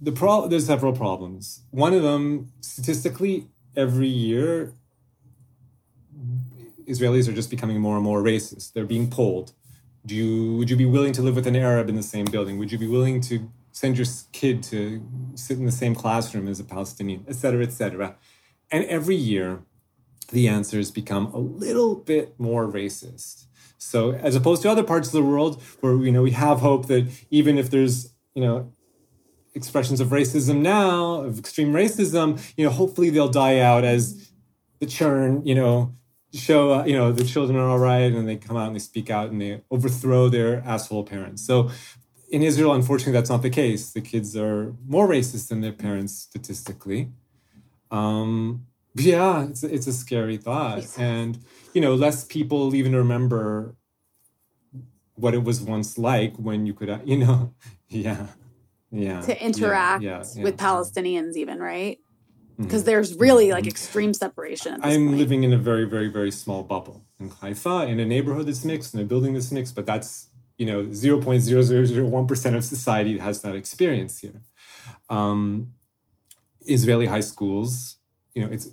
The pro- there's several problems. One of them, statistically, every year Israelis are just becoming more and more racist. They're being polled. Do you would you be willing to live with an Arab in the same building? Would you be willing to send your kid to sit in the same classroom as a Palestinian, et cetera, et cetera? And every year, the answers become a little bit more racist. So as opposed to other parts of the world where you know we have hope that even if there's you know expressions of racism now, of extreme racism, you know, hopefully they'll die out as the churn, you know, show, uh, you know, the children are all right and they come out and they speak out and they overthrow their asshole parents. So in Israel, unfortunately, that's not the case. The kids are more racist than their parents statistically. Um, yeah, it's, it's a scary thought. And, you know, less people even remember what it was once like when you could, [laughs] you know, [laughs] yeah. Yeah. to interact yeah, yeah, with yeah. Palestinians even right Because there's really like extreme separation I'm point. living in a very, very, very small bubble in Haifa, in a neighborhood that's mixed, in a building that's mixed, but that's, you know, 0.0001% of society has that experience here. Um, Israeli high schools, you know, it's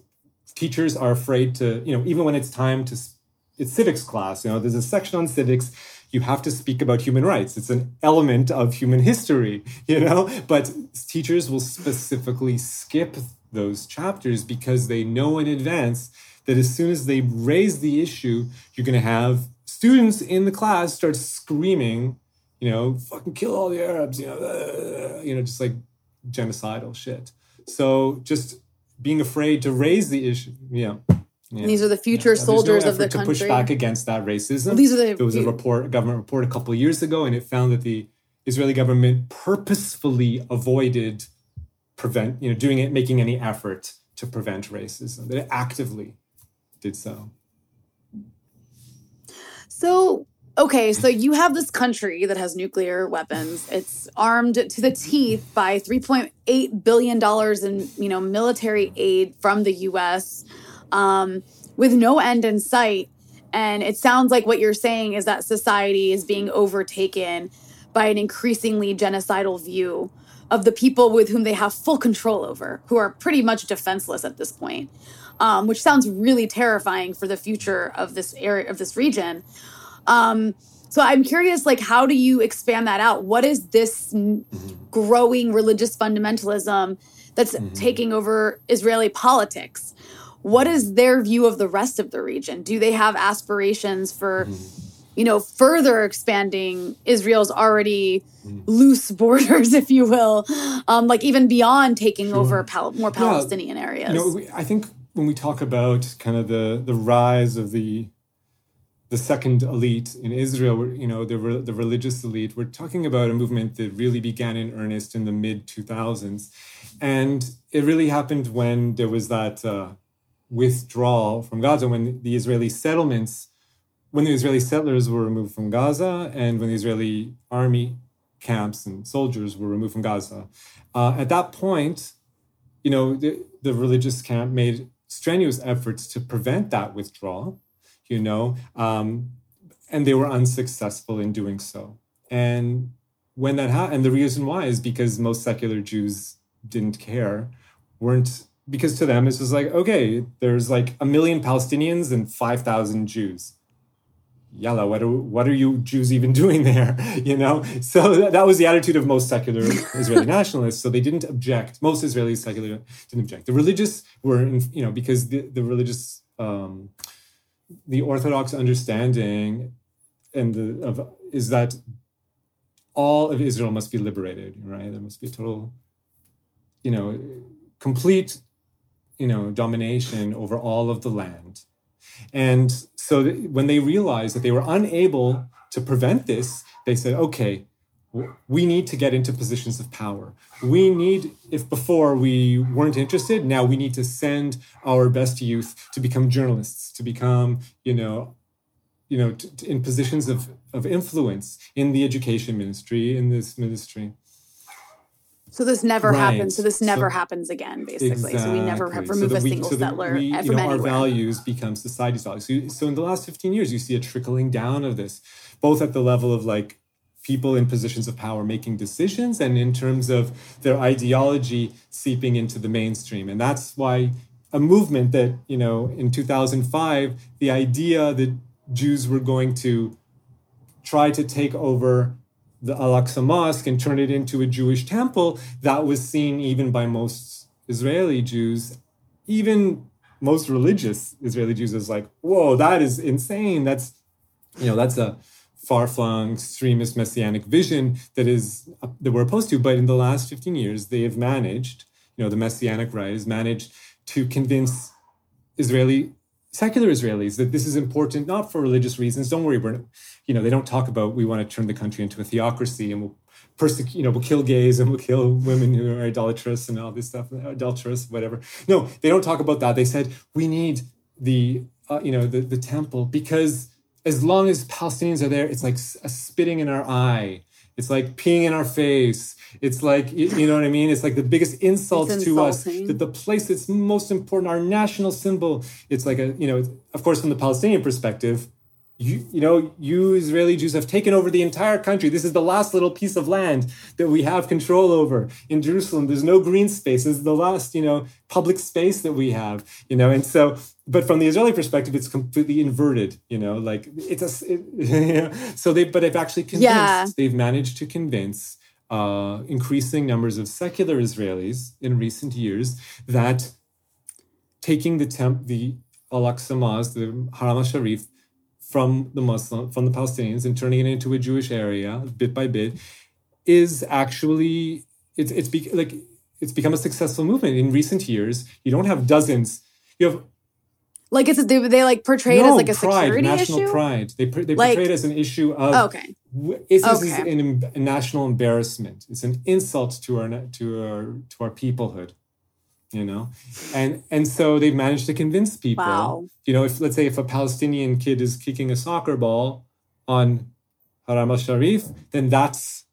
teachers are afraid to, you know, even when it's time to, it's civics class, you know, there's a section on civics, you have to speak about human rights. It's an element of human history, [laughs] you know, but teachers will specifically skip those chapters because they know in advance that as soon as they raise the issue, you're going to have students in the class start screaming, you know, fucking kill all the Arabs, you know, uh, you know, just like genocidal shit. So just being afraid to raise the issue, yeah. yeah. these are the future Yeah, there's no soldiers of the effort to push back against that racism. These are the there was a report, a government report a couple of years ago, and it found that the Israeli government purposefully avoided prevent, you know, doing it, making any effort to prevent racism. That it actively did so. So, okay, so you have this country that has nuclear weapons. It's armed to the teeth by 3.8 billion dollars in, you know, military aid from the US um, with no end in sight. And it sounds like what you're saying is that society is being overtaken by an increasingly genocidal view of the people with whom they have full control over, who are pretty much defenseless at this point, um, which sounds really terrifying for the future of this area of this region. Um, so I'm curious, like, how do you expand that out? What is this n- growing religious fundamentalism that's taking over Israeli politics? What is their view of the rest of the region? Do they have aspirations for, you know, further expanding Israel's already loose [laughs] borders, if you will, um, like even beyond taking over pal- more Palestinian areas. You know, we- I think when we talk about kind of the the rise of the the second elite in Israel, you know, the re- the religious elite, we're talking about a movement that really began in earnest in the mid 2000s, and it really happened when there was that uh, withdrawal from Gaza, when the Israeli settlements, when the Israeli settlers were removed from Gaza, and when the Israeli army camps and soldiers were removed from Gaza. Uh, at that point, you know, the, the religious camp made strenuous efforts to prevent that withdrawal, you know, um, and they were unsuccessful in doing so. And when that happened, and the reason why is because most secular Jews didn't care, weren't because to them it's just like okay, there's like a million Palestinians and five thousand Jews. Yalla, what are what are you Jews even [laughs] doing there? You know, so that, that was the attitude of most secular [laughs] Israeli nationalists. So they didn't object. Most Israeli secular didn't object. The religious were, in, you know, because the the religious, um, the Orthodox understanding, and the of is that all of Israel must be liberated. Right, there must be a total, you know, complete, you know, domination over all of the land. And so when they realized that they were unable to prevent this, they said, okay, we need to get into positions of power. We need, if before we weren't interested, now we need to send our best youth to become journalists, to become, you know, you know, t- in positions of, of influence in the education ministry, in this ministry. So this never Right. happens. So this never So- happens again, basically. So we never have Exactly. removed that a we- single so settler we, from you know, our values become society's values. So, so in the last 15 years, you see a trickling down of this, both at the level of like people in positions of power making decisions and in terms of their ideology seeping into the mainstream. And that's why a movement that, you know, in 2005, the idea that Jews were going to try to take over the Al-Aqsa Mosque and turn it into a Jewish temple, that was seen even by most Israeli Jews, even most religious Israeli Jews as like, whoa, that is insane. That's, you know, that's a far-flung extremist messianic vision that is that we're opposed to. But in the last 15 years, they have managed, you know, the messianic right has managed to convince Israeli secular Israelis that this is important not for religious reasons. Don't worry, we're you know they don't talk about we want to turn the country into a theocracy and we'll persecute you know we'll kill gays and we'll kill women who are idolatrous and all this stuff adulterous whatever. No, they don't talk about that. They said we need the uh, you know the the temple because as long as Palestinians are there, it's like a spitting in our eye. It's like peeing in our face. It's like you know what I mean. It's like the biggest insult to us that the place that's most important, our national symbol. It's like a you know, of course, from the Palestinian perspective, you you know, you Israeli Jews have taken over the entire country. This is the last little piece of land that we have control over in Jerusalem. There's no green space. This is the last you know public space that we have. You know, and so. But from the Israeli perspective, it's completely inverted. You know, like it's a It, [laughs] you know, so they, but they've actually convinced. Yeah. They've managed to convince uh, increasing numbers of secular Israelis in recent years that taking the temp, the Al-Aqsa Mosque, the Haram al-Sharif, from the Muslim, from the Palestinians, and turning it into a Jewish area bit by bit, is actually it's it's be, like it's become a successful movement in recent years. You don't have dozens. You have Like it's they, they like portray it as like a pride, security national issue. pride. They they Like- portray it as an issue of Oh, okay. This is an, a national embarrassment. It's an insult to our to our to our peoplehood, you know, and and so they've managed to convince people. Wow. You know, if let's say if a Palestinian kid is kicking a soccer ball on Haram al Sharif, then that's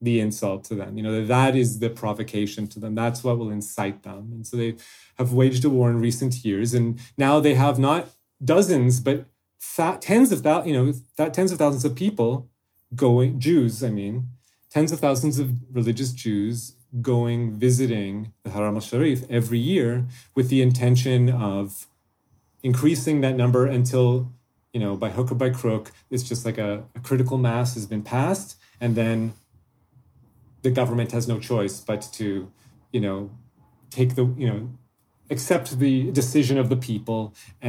the insult to them. You know, that is the provocation to them. That's what will incite them. And so they have waged a war in recent years, and now they have not dozens, but fa- tens of thousands. You know, that tens of thousands of people going Jews. I mean, tens of thousands of religious Jews going visiting the Haram al Sharif every year with the intention of increasing that number until you know by hook or by crook it's just like a, a critical mass has been passed and then the government has no choice but to you know take the you know accept the decision of the people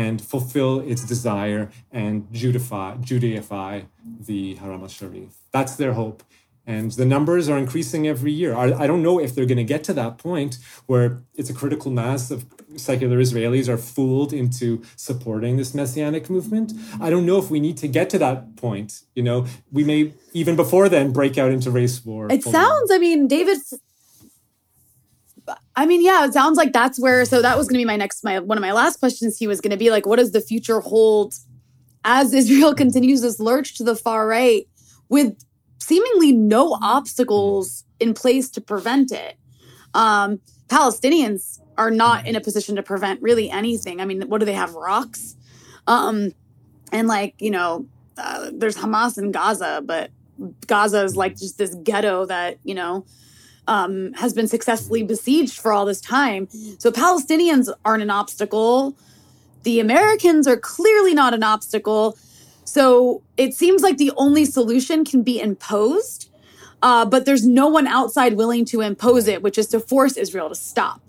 and fulfill its desire and Judify, Judaify the Haram al Sharif. That's their hope. And the numbers are increasing every year. I, don't know if they're going to get to that point where it's a critical mass of secular Israelis are fooled into supporting this messianic movement. I don't know if we need to get to that point. You know, we may even before then break out into race war. It sounds, I mean, David I mean, yeah, it sounds like that's where. So that was going to be my next, my one of my last questions. He was going to be like, what does the future hold as Israel [laughs] continues this lurch to the far right with seemingly no obstacles in place to prevent it? Um, Palestinians are not in a position to prevent really anything. I mean, what do they have? Rocks, um, and like you know, uh, there's Hamas in Gaza, but Gaza is like just this ghetto that you know um, has been successfully besieged for all this time. So Palestinians aren't an obstacle. The Americans are clearly not an obstacle. So it seems like the only solution can be imposed, uh, but there's no one outside willing to impose it, which is to force Israel to stop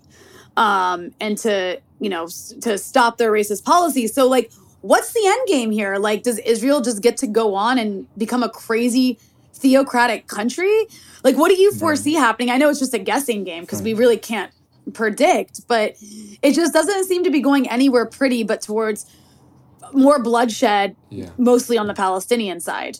um, and to you know to stop their racist policies. So like, what's the end game here? Like, does Israel just get to go on and become a crazy theocratic country? Like, what do you foresee right. happening? I know it's just a guessing game because we really can't predict, but it just doesn't seem to be going anywhere pretty, but towards more bloodshed, yeah. mostly on the Palestinian side.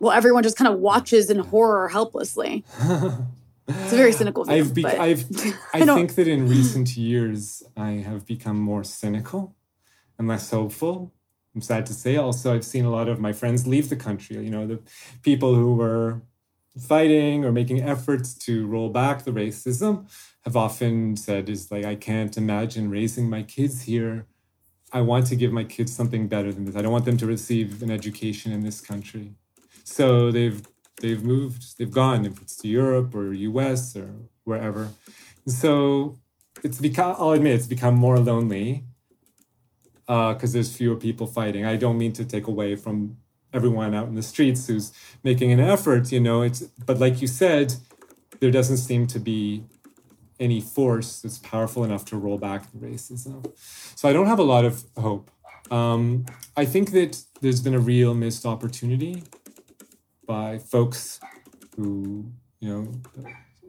Well, everyone just kind of watches in horror helplessly. it's a very [laughs] cynical view. I've, be- [laughs] I've I, I think that in recent years I have become more cynical and less hopeful. I'm sad to say. Also, I've seen a lot of my friends leave the country. You know, the people who were fighting or making efforts to roll back the racism have often said is like i can't imagine raising my kids here i want to give my kids something better than this. I don't want them to receive an education in this country. So they've they've moved they've gone. If it's to europe or us or wherever. And so it's become i'll admit it's become more lonely because uh, there's fewer people fighting. I don't mean to take away from everyone out in the streets who's making an effort you know it's but like you said there doesn't seem to be any force that's powerful enough to roll back the racism so i don't have a lot of hope. Um, i think that there's been a real missed opportunity by folks who you know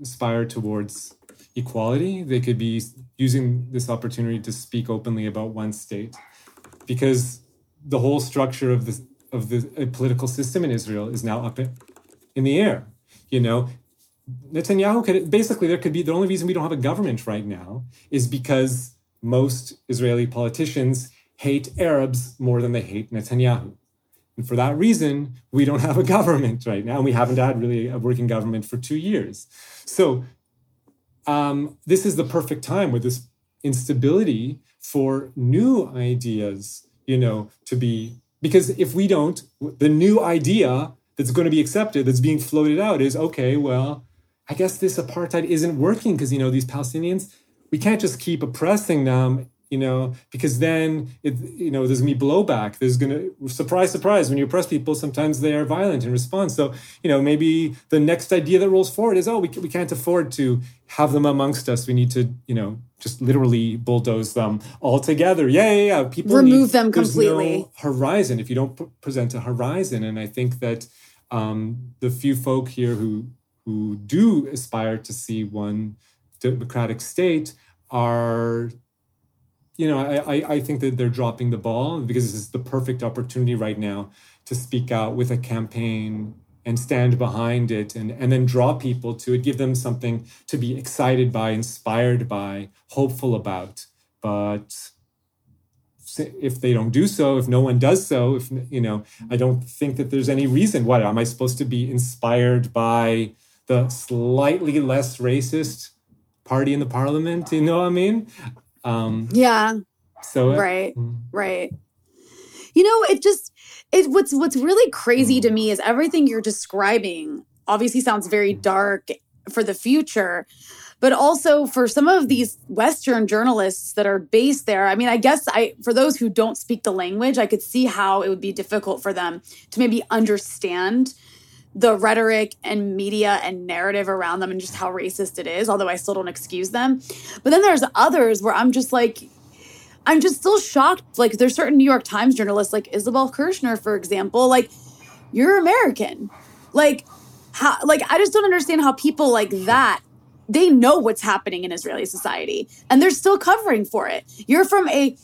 aspire towards equality. They could be using this opportunity to speak openly about one state because the whole structure of the of the political system in Israel is now up in the air. You know, Netanyahu could basically there could be the only reason we don't have a government right now is because most Israeli politicians hate Arabs more than they hate Netanyahu. And for that reason, we don't have a [laughs] government right now. And we haven't had really a working government for two years. So um, this is the perfect time with this instability for new ideas, you know, to be because if we don't, the new idea that's going to be accepted, that's being floated out is okay, well, I guess this apartheid isn't working because, you know, these Palestinians, we can't just keep oppressing them you know, because then it, you know, there's gonna be blowback. There's gonna surprise, surprise. When you oppress people, sometimes they are violent in response. So, you know, maybe the next idea that rolls forward is, oh, we, we can't afford to have them amongst us. We need to, you know, just literally bulldoze them all together. Yeah, yeah, yeah. People remove need, them completely. No horizon if you don't present a horizon, and I think that um, the few folk here who who do aspire to see one democratic state are you know, I, I think that they're dropping the ball because this is the perfect opportunity right now to speak out with a campaign and stand behind it and, and then draw people to it, give them something to be excited by, inspired by, hopeful about. But if they don't do so, if no one does so, if, you know, I don't think that there's any reason. What am I supposed to be inspired by the slightly less racist party in the parliament? You know what I mean? Um, yeah. So uh, right, mm. right. You know, it just it what's what's really crazy to mm. me is everything you're describing. Obviously, sounds very dark for the future, but also for some of these Western journalists that are based there. I mean, I guess I for those who don't speak the language, I could see how it would be difficult for them to maybe understand the rhetoric and media and narrative around them and just how racist it is, although I still don't excuse them. But then there's others where I'm just like, I'm just still shocked. Like, there's certain New York Times journalists, like Isabel Kershner, for example, like, you're American. Like, how, like, I just don't understand how people like that they know what's happening in Israeli society and they're still covering for it. You're from a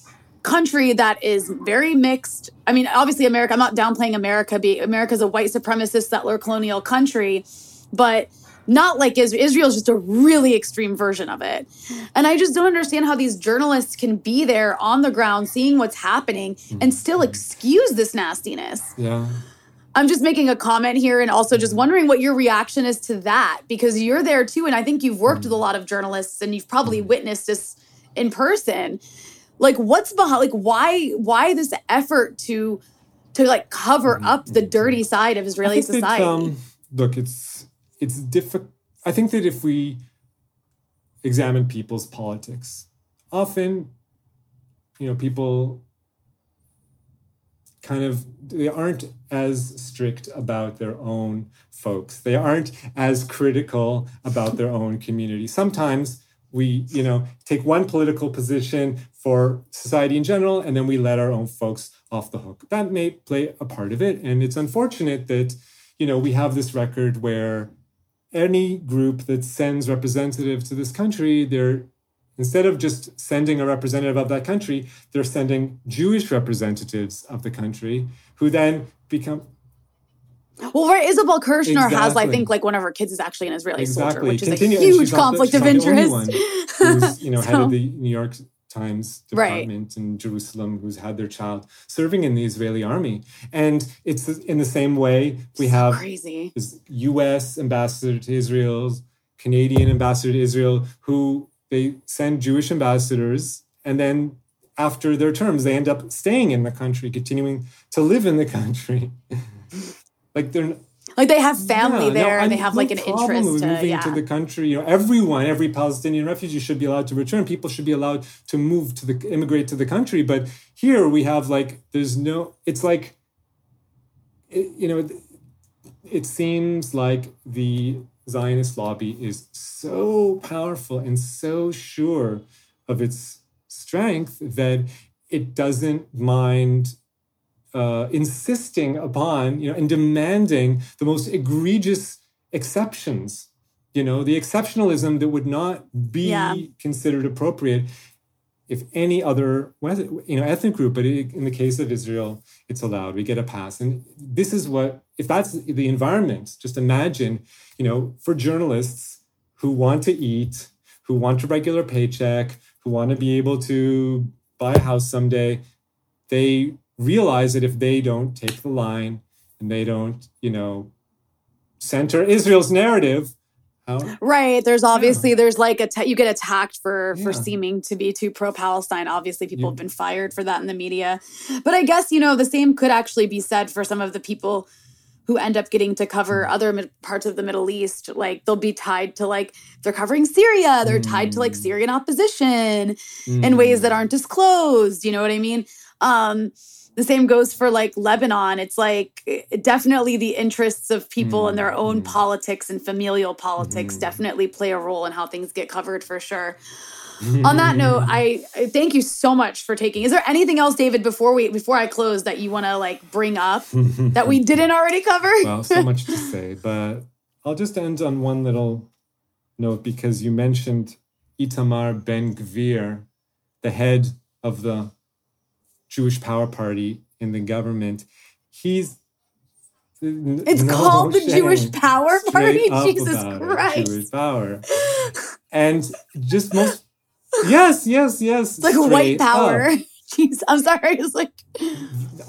country that is very mixed. I mean, obviously, America, I'm not downplaying America. Be America's a white supremacist settler colonial country, but not like Israel. Israel's just a really extreme version of it. And I just don't understand how these journalists can be there on the ground, seeing what's happening, and still mm-hmm. excuse this nastiness. Yeah. I'm just making a comment here and also just mm-hmm. wondering what your reaction is to that because you're there too. And I think you've worked mm-hmm. with a lot of journalists and you've probably witnessed this in person like what's behind like why why this effort to to like cover Mm-hmm. up the dirty side of israeli I think that, society um, look, it's it's difficult. I think that if we examine people's politics, often, you know, people kind of they aren't as strict about their own folks. They aren't as critical about their own community. Sometimes we, you know, take one political position for society in general, and then we let our own folks off the hook. That may play a part of it, and it's unfortunate that, you know, we have this record where any group that sends representative to this country, they're instead of just sending a representative of that country, they're sending Jewish representatives of the country who then become well right isabel Kershner has i think like one of her kids is actually an israeli soldier exactly which is continue- a huge she's not the- conflict of not the only interest [laughs] who's you know head of the New York Times Right. department in Jerusalem who's had their child serving in the Israeli army, and it's in the same way we have crazy U.S. ambassador to Israel, Canadian ambassador to Israel, who they send Jewish ambassadors, and then after their terms, they end up staying in the country, continuing to live in the country. [laughs] like they're like they have family yeah, no, there I they have no like an interest with to moving yeah to the country. You know, everyone, every Palestinian refugee should be allowed to return. People should be allowed to move to the immigrate to the country. But here we have like there's no. It's like, it, you know, it, it seems like the Zionist lobby is so powerful and so sure of its strength that it doesn't mind uh, insisting upon, you know, and demanding the most egregious exceptions. You know, the exceptionalism that would not be Yeah. considered appropriate if any other, you know, ethnic group. But in the case of Israel, it's allowed. We get a pass, and this is what, if that's the environment. Just imagine, you know, for journalists who want to eat, who want a regular paycheck, who want to be able to buy a house someday, they realize that if they don't take the line and they don't, you know, center Israel's narrative, how, Right. There's obviously there's like a you get attacked for for seeming to be too pro Palestine. Obviously, people Yeah. have been fired for that in the media. But I guess you know the same could actually be said for some of the people who end up getting to cover Mm. other mid- parts of the Middle East. Like they'll be tied to like they're covering Syria. They're tied to like Mm. Syrian opposition in ways that aren't disclosed. You know what I mean? Um, the same goes for like Lebanon. It's like definitely the interests of people and their own Mm. politics and familial politics Mhm. definitely play a role in how things get covered for sure. On that [laughs] note, I, I thank you so much for taking. Is there anything else, David, before we before I close that you want to like bring up that we [laughs] didn't already cover? well, so [laughs] much to say, but I'll just end on one little note because you mentioned Itamar Ben Gvir, the head of the Jewish Power Party in the government. He's it's no called the. Jewish Power Party. Jesus Christ! Jewish power. [laughs] And just most yes, yes, yes. It's like white straight up. power. [laughs] Jeez, I'm sorry. It's like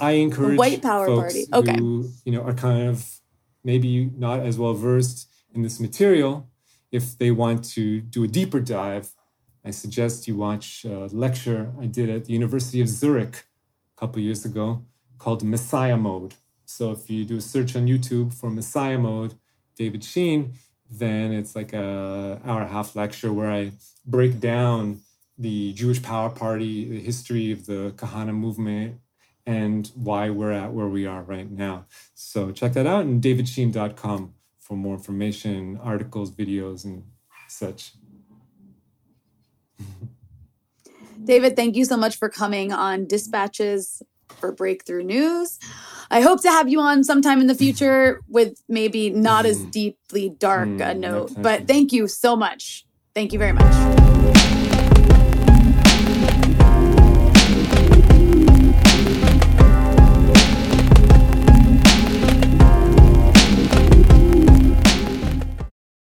I encourage white power folks party. Okay. who you know are kind of maybe not as well versed in this material. If they want to do a deeper dive, I suggest you watch a lecture I did at the University of Zurich couple years ago called Messiah Mode. So if you do a search on YouTube for Messiah Mode, David Sheen, then it's like a hour and a half lecture where I break down the Jewish Power Party, the history of the Kahane movement, and why we're at where we are right now. So check that out and davidsheen.com for more information, articles, videos, and such. [laughs] David, thank you so much for coming on Dispatches for Breakthrough News. I hope to have you on sometime in the future with maybe not as mm. deeply dark a mm, note, but thank you so much. Thank you very much.